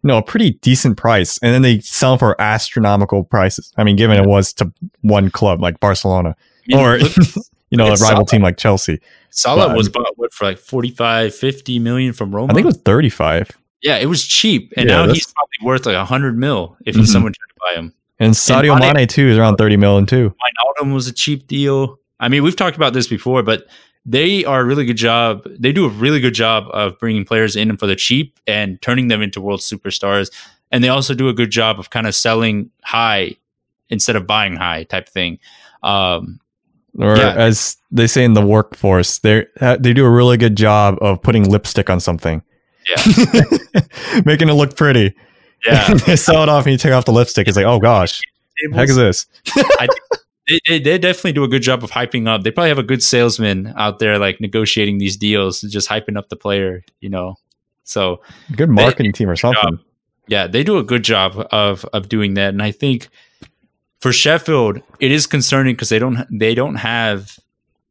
you know a pretty decent price, and then they sell for astronomical prices. I mean, given it was to one club like Barcelona. I mean, or look, you know a rival Salah. team like Chelsea. Salah but- was bought what for like 45 50 million from roma I think it was thirty five. yeah it was cheap and Yeah, now that's- he's probably worth like 100 mil if Mhm. someone tried to buy him And Sadio Mane- Mane too is around thirty million too. Wijnaldum was a cheap deal. I mean, we've talked about this before, but they are a really good job. They do a really good job of bringing players in for the cheap and turning them into world superstars. And they also do a good job of kind of selling high instead of buying high type thing. Um, Or Yeah. as they say in the workforce, they uh, they do a really good job of putting lipstick on something. yeah, making it look pretty. yeah. they sell it off and you take off the lipstick. It's like, oh gosh, heck is this? they, they, they definitely do a good job of hyping up. They probably have a good salesman out there, like negotiating these deals, just hyping up the player. You know, so Good marketing team or something. yeah, they do a good job of of doing that, and I think for Sheffield, it is concerning because they don't they don't have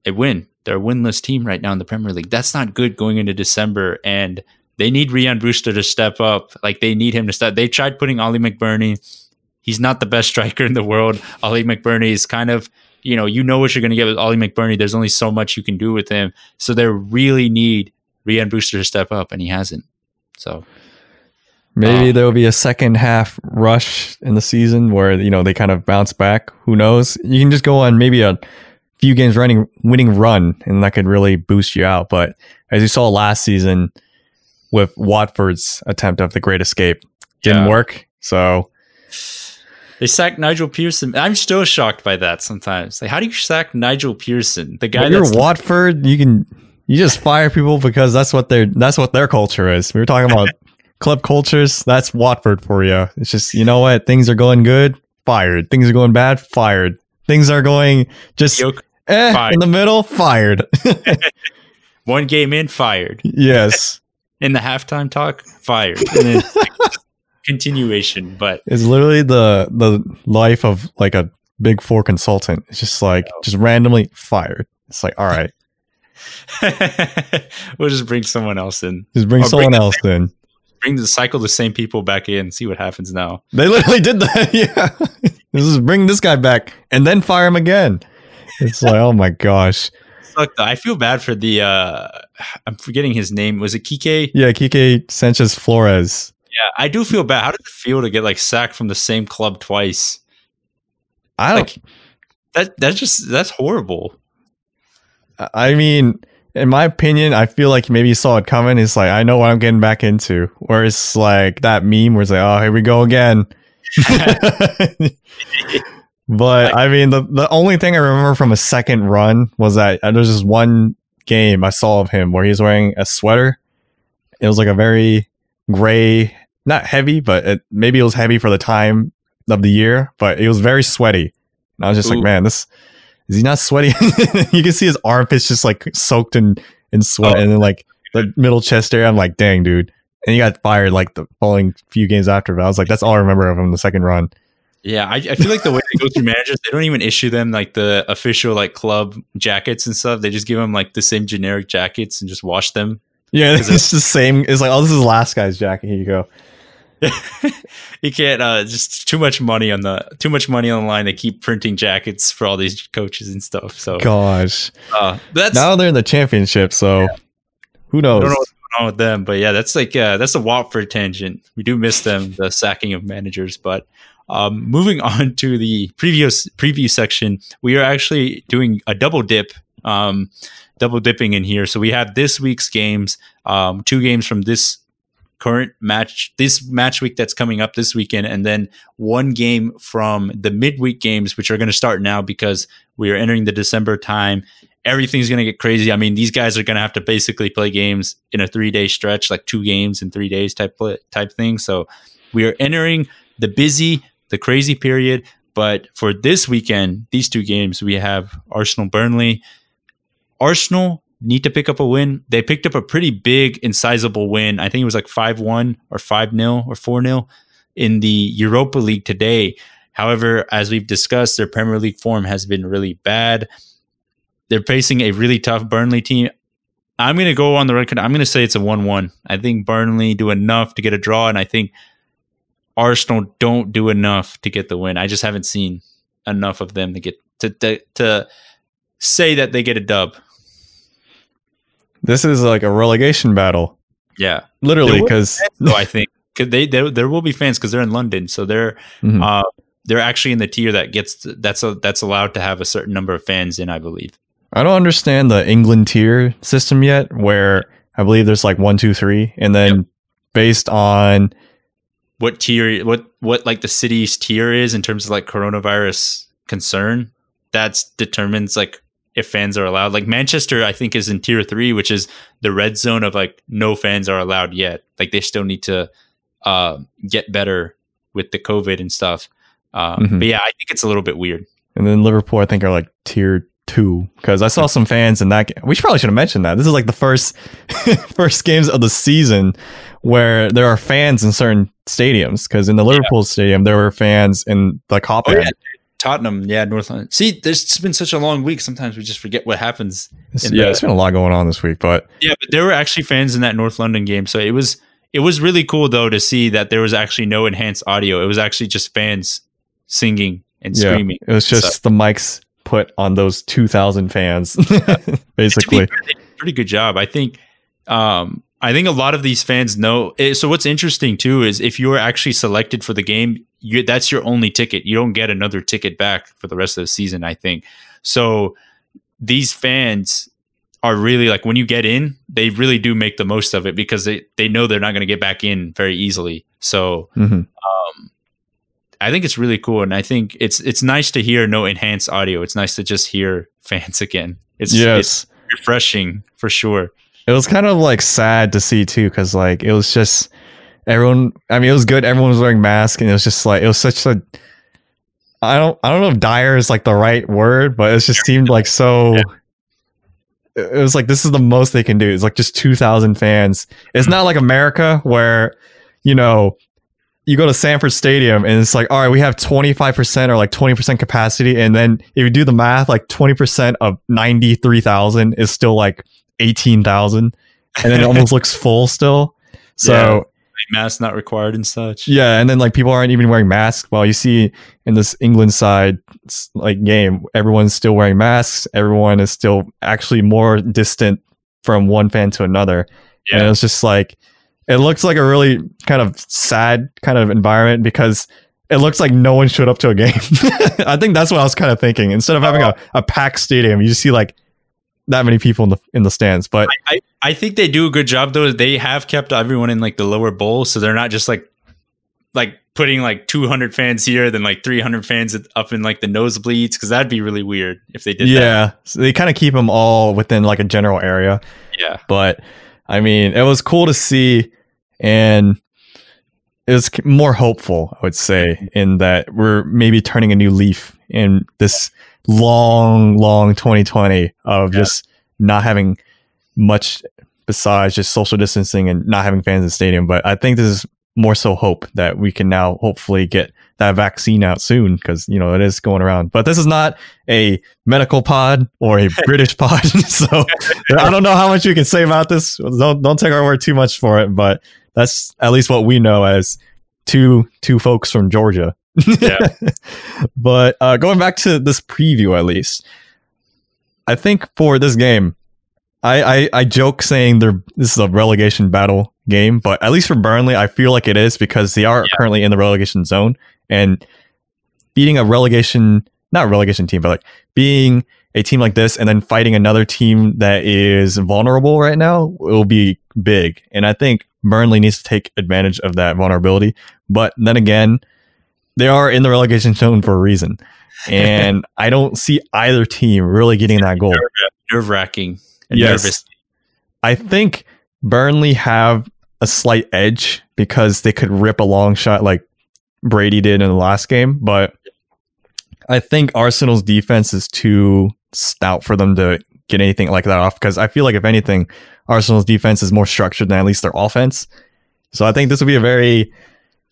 a win. They're a winless team right now in the Premier League. That's not good going into December, and they need Rhian Brewster to step up. Like they need him to step. They tried putting Ollie McBurnie. He's not the best striker in the world. Ollie McBurnie is kind of you know you know what you're going to get with Ollie McBurnie. There's only so much you can do with him. So they really need Rhian Brewster to step up, and he hasn't. So Maybe Uh, there will be a second half rush in the season where you know they kind of bounce back. Who knows? You can just go on maybe a few games running winning run, and that could really boost you out. But as you saw last season with Watford's attempt of the Great Escape, didn't Yeah. work. So They sacked Nigel Pearson. I'm still shocked by that sometimes. Like, how do you sack Nigel Pearson, the guy you're that's Watford, you can you just fire people because that's what their that's what their culture is. We were talking about club cultures. That's Watford for you. It's just you know what things are going good, fired. Things are going bad, fired. Things are going just mediocre? eh, in the middle, fired. one game in, fired. yes, In the halftime talk, fired. Continuation, but it's literally the the life of like a Big Four consultant. It's just like just randomly fired. It's like, all right, we'll just bring someone else in. just bring someone bring- else in. Bring the cycle the same people back in. See what happens now. They literally did that. Yeah, this is bring this guy back and then fire him again. It's like, oh my gosh. Look, I feel bad for the. uh I'm forgetting his name. Was it Quique? Yeah, Quique Sanchez Flores. Yeah, I do feel bad. How does it feel to get like sacked from the same club twice? I don't. Like that. That's just that's horrible. I mean, in my opinion, I feel like maybe he saw it coming. It's like I know what I'm getting back into. Where it's like that meme where it's like, oh, here we go again. but I mean, the the only thing I remember from a second run was that uh, there's this one game I saw of him where he was wearing a sweater. It was like a very gray, not heavy, but it, maybe it was heavy for the time of the year, but it was very sweaty. And I was just like, man, this is he not sweaty? you can see his armpits just like soaked in in sweat, Oh. and then like the middle chest area. I'm like, dang, dude. And he got fired like the following few games after. But I was like, that's all I remember of him the second run. Yeah, I, I feel like the way they go through managers, they don't even issue them like the official like club jackets and stuff. They just give them like the same generic jackets and just wash them. Yeah, it's the same. It's like, oh, this is last guy's jacket. Here you go. you can't uh just too much money on the too much money on the line. They keep printing jackets for all these coaches and stuff. So Gosh, uh, that's now they're in the championship, so who I knows? don't know what's going on with them, but yeah, that's like uh, that's a Watford tangent. We do miss them, the sacking of managers. But um, moving on to the previous preview section, we are actually doing a double dip, um, double dipping in here. So we have this week's games, um, two games from this current match, this match week that's coming up this weekend, and then one game from the midweek games, which are going to start now because we are entering the December time everything's going to get crazy. I mean, these guys are going to have to basically play games in a three day stretch, like two games in three days type type thing. So we are entering the busy, the crazy period. But for this weekend, these two games, we have Arsenal Burnley. Arsenal need to pick up a win. They picked up a pretty big and sizable win. I think it was like 5 1 or 5 0 or 4 0 in the Europa League today. However, as we've discussed, their Premier League form has been really bad they're facing a really tough Burnley team. I'm going to go on the record. I'm going to say it's a 1 1. I think Burnley do enough to get a draw, and I think Arsenal don't do enough to get the win. I just haven't seen enough of them to get to, to, to say that they get a dub. This is like a relegation battle, Yeah. literally, because So I think 'cause they there, there will be fans because they're in London, so they're Mhm. uh, they're actually in the tier that gets that's a, that's allowed to have a certain number of fans in. I believe. I don't understand the England tier system yet, where I believe there's like one, two, three, and then based on what tier what what like the city's tier is in terms of like coronavirus concern that's determines like if fans are allowed like manchester i think is in tier three which is the red zone of like no fans are allowed yet like they still need to uh get better with the covid and stuff um, Mhm. but yeah i think it's a little bit weird and then Liverpool, I think are like tier two because I saw some fans in that. Game. We should probably should have mentioned that. This is like the first first games of the season where there are fans in certain stadiums. Because in the Liverpool stadium, there were fans in the Kop Oh, yeah. Tottenham yeah north london see there's been such a long week sometimes we just forget what happens yeah, the- it's been a lot going on this week, but Yeah, but there were actually fans in that North London game, so it was it was really cool though to see that there was actually no enhanced audio. It was actually just fans singing and yeah, screaming. it was just the mics put on those two thousand fans, basically. Fair, they did a pretty good job. I think. Um, I think a lot of these fans know. eh, So what's interesting too is if you're actually selected for the game, you, that's your only ticket. You don't get another ticket back for the rest of the season. I think so. These fans are really like when you get in, they really do make the most of it because they they know they're not going to get back in very easily. So Mhm. I think it's really cool, and I think it's it's nice to hear no enhanced audio. It's nice to just hear fans again. It's it's Yes, refreshing for sure. It was kind of like sad to see too, because like it was just everyone. I mean, it was good. Everyone was wearing masks, and it was just like it was such a. I don't. I don't know if dire is like the right word, but it just seemed like so. Yeah. It was like this is the most they can do. It's like just two thousand fans. It's not like America where, you know, you go to Sanford Stadium and it's like, all right, we have 25% or like 20% capacity. And then if you do the math, like 20% of 93,000 is still like 18,000. And then it almost looks full still. So, Yeah. Mask not required and such. yeah. And then like people aren't even wearing masks. While you see in this England side s- like game, everyone's still wearing masks. Everyone is still actually more distant from one fan to another. Yeah. it was just like, it looks like a really kind of sad kind of environment because it looks like no one showed up to a game. I think that's what I was kind of thinking. Instead of having a, a packed stadium, you just see like that many people in the in the stands. But I, I think they do a good job though. They have kept everyone in like the lower bowl, so they're not just like like putting like 200 fans here, then like 300 fans up in like the nosebleeds, because that'd be really weird if they did that. yeah, so they kind of keep them all within like a general area. Yeah. But I mean, it was cool to see, and it was more hopeful, I would say, in that we're maybe turning a new leaf in this long, long 2020 of Yeah. just not having much besides just social distancing and not having fans in the stadium. But I think this is more so hope that we can now hopefully get that vaccine out soon because you know it is going around. But this is not a medical pod or a British pod, so I don't know how much you can say about this. Don't don't take our word too much for it, but that's at least what we know as two two folks from Georgia. Yeah. but uh, going back to this preview, at least, I think for this game, I, I I joke saying they're this is a relegation battle game, but at least for Burnley, I feel like it is because they are Yeah. currently in the relegation zone and beating a relegation not relegation team, but like being a team like this and then fighting another team that is vulnerable right now will be big. And I think Burnley needs to take advantage of that vulnerability. But then again, they are in the relegation zone for a reason. And I don't see either team really getting that goal. Nerve wracking Yes. nervous. I think Burnley have a slight edge because they could rip a long shot like Brady did in the last game, but I think Arsenal's defense is too stout for them to get anything like that off because I feel like if anything, Arsenal's defense is more structured than at least their offense. So I think this will be a very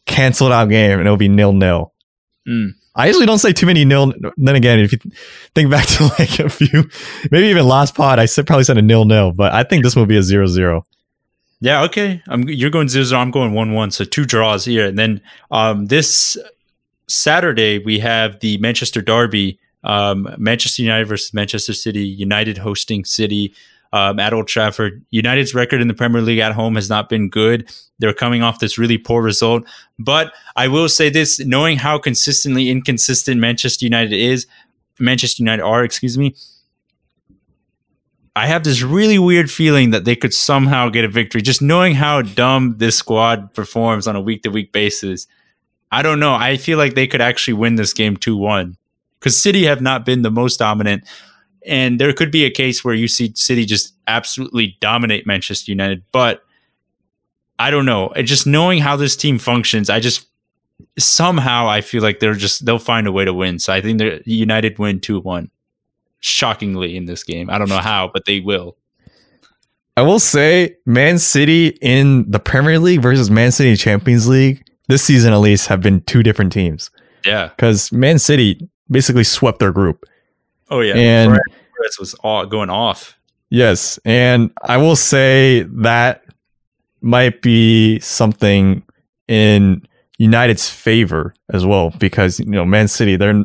canceled out game and it'll be nil nil. Mm. I usually don't say too many nil. Then again, if you think back to like a few, maybe even last pod, I said probably said a nil nil, but I think this will be a zero zero. Yeah, okay. I'm you're going zero zero. I'm going one one. So two draws here, and then um, this Saturday we have the Manchester Derby, um, Manchester United versus Manchester City. United hosting City um, at Old Trafford. United's record in the Premier League at home has not been good. They're coming off this really poor result, but I will say this: knowing how consistently inconsistent Manchester United is, Manchester United are, excuse me. I have this really weird feeling that they could somehow get a victory. Just knowing how dumb this squad performs on a week to week basis, I don't know. I feel like they could actually win this game 2 1 because City have not been the most dominant. And there could be a case where you see City just absolutely dominate Manchester United. But I don't know. Just knowing how this team functions, I just somehow I feel like they're just, they'll find a way to win. So I think they're United win 2 1 shockingly in this game. I don't know how, but they will. I will say, Man City in the Premier League versus Man City Champions League this season, at least, have been two different teams Yeah. because Man City basically swept their group. Oh yeah. And- Perez was all going off. Yes, and I will say that might be something in United's favor as well because you know Man City they're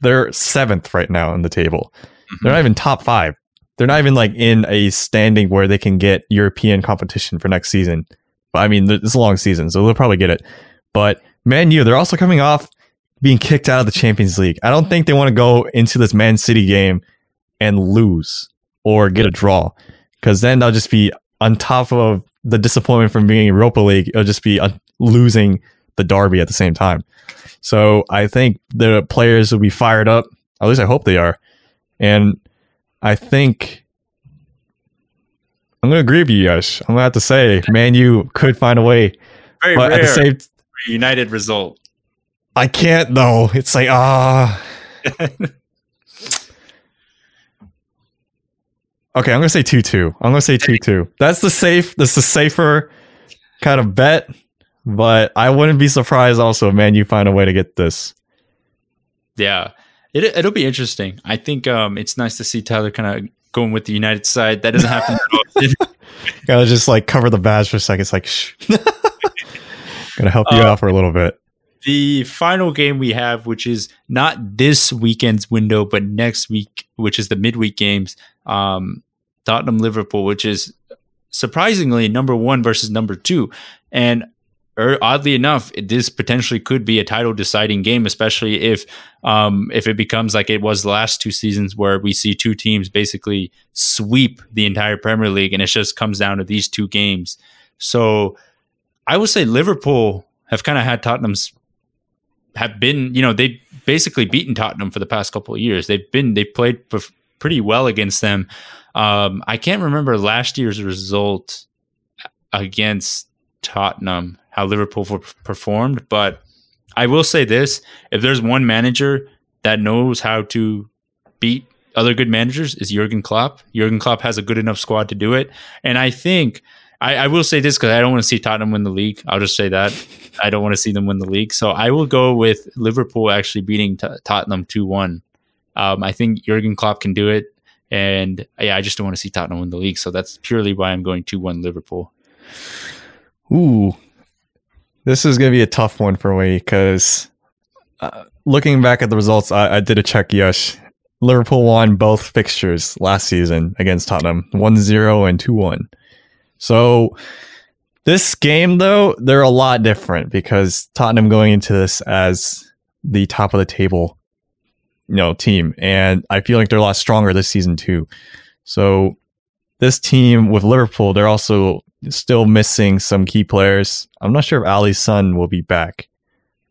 they're seventh right now in the table. Mm-hmm. They're not even top five. They're not even like in a standing where they can get European competition for next season. But I mean, it's a long season, so they'll probably get it. But Man U, they're also coming off being kicked out of the Champions League. I don't think they want to go into this Man City game and lose or get a draw because then they'll just be on top of the disappointment from being in Europa League. It'll just be uh, losing the derby at the same time. So I think the players will be fired up. At least I hope they are. And I think I'm going to agree with you guys. I'm going to have to say, man, you could find a way. Very But rare at the same United result. I can't though. It's like, ah. Okay, I'm gonna say two two. I'm gonna say two two. That's the safe. That's the safer kind of bet. but I wouldn't be surprised also, man, you find a way to get this. Yeah. It, it'll be interesting. I think um, it's nice to see Tyler kind of going with the United side. That doesn't happen Gotta just like cover the badge for a second. It's like, shh. Gonna help you uh, out for a little bit. The final game we have, which is not this weekend's window, but next week, which is the midweek games, um, Tottenham Liverpool, which is surprisingly number one versus number two. And or oddly enough, this potentially could be a title deciding game, especially if um, if it becomes like it was the last two seasons where we see two teams basically sweep the entire Premier League and it just comes down to these two games. So I would say Liverpool have kind of had Tottenham's have been, you know, they've basically beaten Tottenham for the past couple of years. They've been they played pretty well against them. Um, I can't remember last year's result against Tottenham how Liverpool performed. But I will say this: if there's one manager that knows how to beat other good managers, is Jurgen Klopp. Jurgen Klopp has a good enough squad to do it, and I think. I, I will say this because I don't want to see Tottenham win the league. I'll just say that I don't want to see them win the league. So I will go with Liverpool actually beating t- Tottenham two one. Um, I think Jurgen Klopp can do it, and yeah, I just don't want to see Tottenham win the league. So that's purely why I'm going two one Liverpool. Ooh, this is going to be a tough one for me because uh, looking back at the results, I, I did a check. Yes, Liverpool won both fixtures last season against Tottenham 1 0 and 2 1. So this game, though, they're a lot different because Tottenham going into this as the top of the table you know team and i feel like they're a lot stronger this season too so this team with liverpool they're also still missing some key players. I'm not sure if Alisson will be back,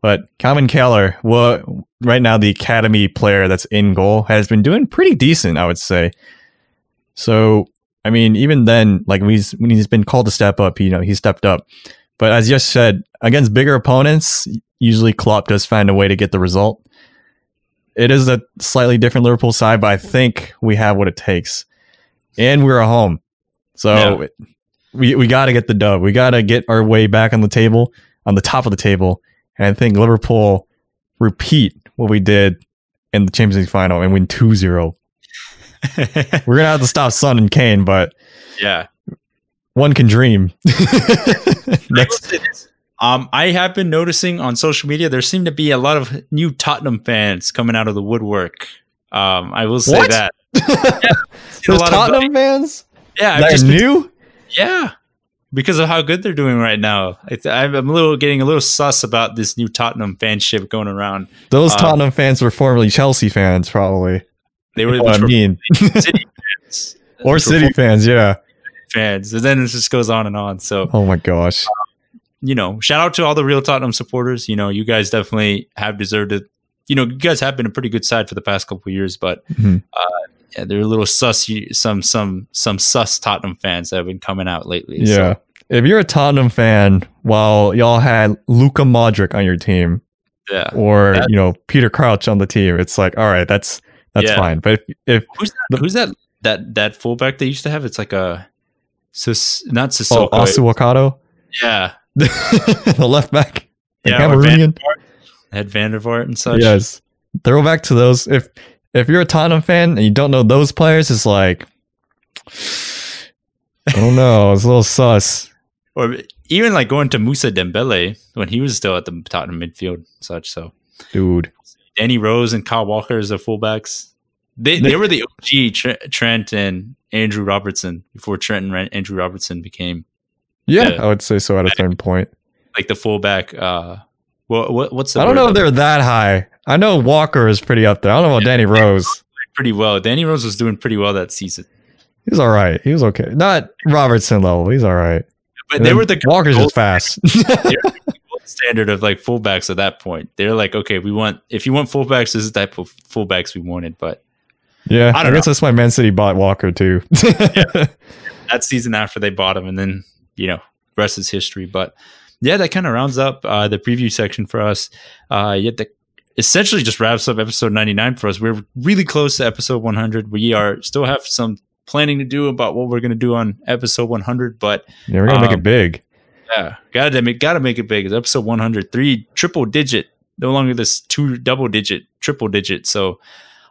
but Caoimhin Kelleher, well, right now the academy player that's in goal has been doing pretty decent, I would say. So, I mean, even then, like when he's when he's been called to step up, you know, he stepped up. But as you said, against bigger opponents, usually Klopp does find a way to get the result. It is a slightly different Liverpool side, but I think we have what it takes, and we're at home. So yeah we we got to get the dub. We got to get our way back on the table, on the top of the table. And I think Liverpool repeat what we did in the Champions League final and win 2-0. We're gonna have to stop Son and Kane, but yeah, one can dream. Next. Um, I have been noticing on social media there seem to be a lot of new Tottenham fans coming out of the woodwork. Um, I will say what? that. yeah, There's Tottenham of, fans. Yeah, that just new. Yeah, because of how good they're doing right now. I'm a little getting a little sus about this new Tottenham fanship going around. Those um, Tottenham fans were formerly Chelsea fans, probably. They were. I mean, City fans or City fans, yeah, fans. And then it just goes on and on. So, oh my gosh. Um, you know, shout out to all the real Tottenham supporters. You know, you guys definitely have deserved it. You know, you guys have been a pretty good side for the past couple years, but mm-hmm. uh, yeah, they're a little sus. Some some some sus Tottenham fans that have been coming out lately. Yeah, so. if you're a Tottenham fan, while y'all had Luka Modric on your team, yeah, or you know Peter Crouch on the team, it's like all right, that's that's yeah. fine. But if, if who's that, the, who's that that that fullback they used to have? It's like a Sis, not Sissoko. Oh, Assou-Ekotto? Yeah, the left back, the yeah, Cameroonian. Had Van der and such. Yes, throw back to those. If if you're a Tottenham fan and you don't know those players, it's like, I don't know, it's a little sus. Or even like going to Mousa Dembele when he was still at the Tottenham midfield, such. So, dude, Danny Rose and Kyle Walker as the fullbacks. They they were the OG Trent and Andrew Robertson before Trent and Andrew Robertson became. Yeah, the, I would say so at a certain point. Like the fullback. Uh, what, what what's the I don't know if they're that high. I know Walker is pretty up there. I don't know about yeah, Danny Rose. Pretty well. Danny Rose was doing pretty well that season. He was all right. He was okay. Not Robertson level. He's all right. But and they were the Walker's just fast. standard of like fullbacks at that point. They're like, okay, we want if you want fullbacks, this is the type of fullbacks we wanted. But yeah, I, I guess know. that's why Man City bought Walker too. yeah. That season after they bought him, and then you know, rest is history. But yeah, that kind of rounds up uh, the preview section for us. Uh, yet the essentially just wraps up episode 99 for us. We're really close to episode 100. We are still have some planning to do about what we're going to do on episode 100, but yeah, we're going to um, make it big. Yeah, gotta make gotta make it big. It's episode 103, triple digit. No longer this two double digit, triple digit. So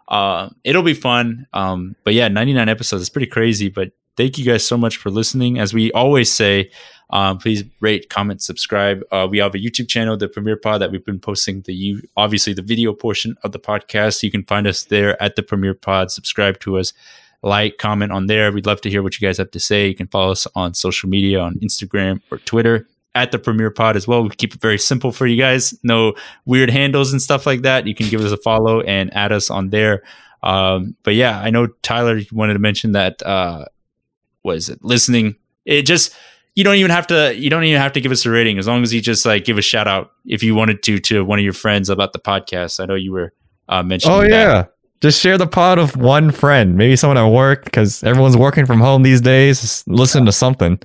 uh, it'll be fun. Um, but yeah, 99 episodes is pretty crazy. But thank you guys so much for listening. As we always say, um, please rate, comment, subscribe. Uh, we have a YouTube channel, the Premier Pod, that we've been posting the obviously the video portion of the podcast. You can find us there at the Premier Pod. Subscribe to us, like, comment on there. We'd love to hear what you guys have to say. You can follow us on social media on Instagram or Twitter at the Premier Pod as well. We keep it very simple for you guys. No weird handles and stuff like that. You can give us a follow and add us on there. Um, but yeah, I know Tyler wanted to mention that. Uh, was it listening? It just you don't even have to you don't even have to give us a rating as long as you just like give a shout out if you wanted to to one of your friends about the podcast. I know you were uh, mentioning. Oh yeah, just share the pod with one friend, maybe someone at work because everyone's working from home these days. Listen to something.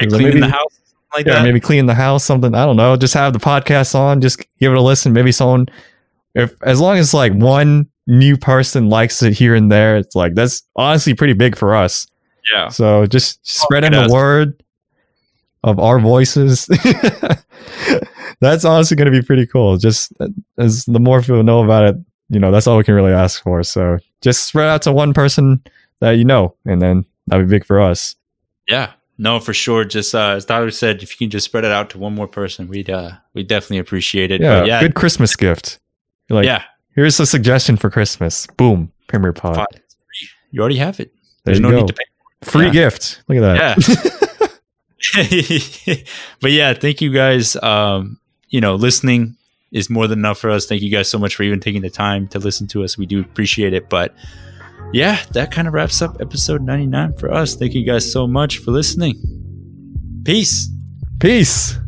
cleaning maybe, the house like yeah, that. maybe clean the house, something. I don't know. Just have the podcast on. Just give it a listen. Maybe someone, if as long as like one new person likes it here and there, it's like that's honestly pretty big for us. Yeah. So just oh, spreading the word of our voices. that's honestly going to be pretty cool. Just as the more people know about it, you know, that's all we can really ask for. So just spread out to one person that you know, and then that'd be big for us. Yeah. No, for sure. Just uh, as Tyler said, if you can just spread it out to one more person, we'd uh, we definitely appreciate it. Yeah, yeah, good Christmas gift. You're like, yeah, here's a suggestion for Christmas. Boom, Premier Pod. Pod. You already have it. There There's no go. need to pay. Free yeah. gift. Look at that. Yeah. but yeah, thank you guys. Um, you know, listening is more than enough for us. Thank you guys so much for even taking the time to listen to us. We do appreciate it. But yeah, that kind of wraps up episode 99 for us. Thank you guys so much for listening. Peace. Peace.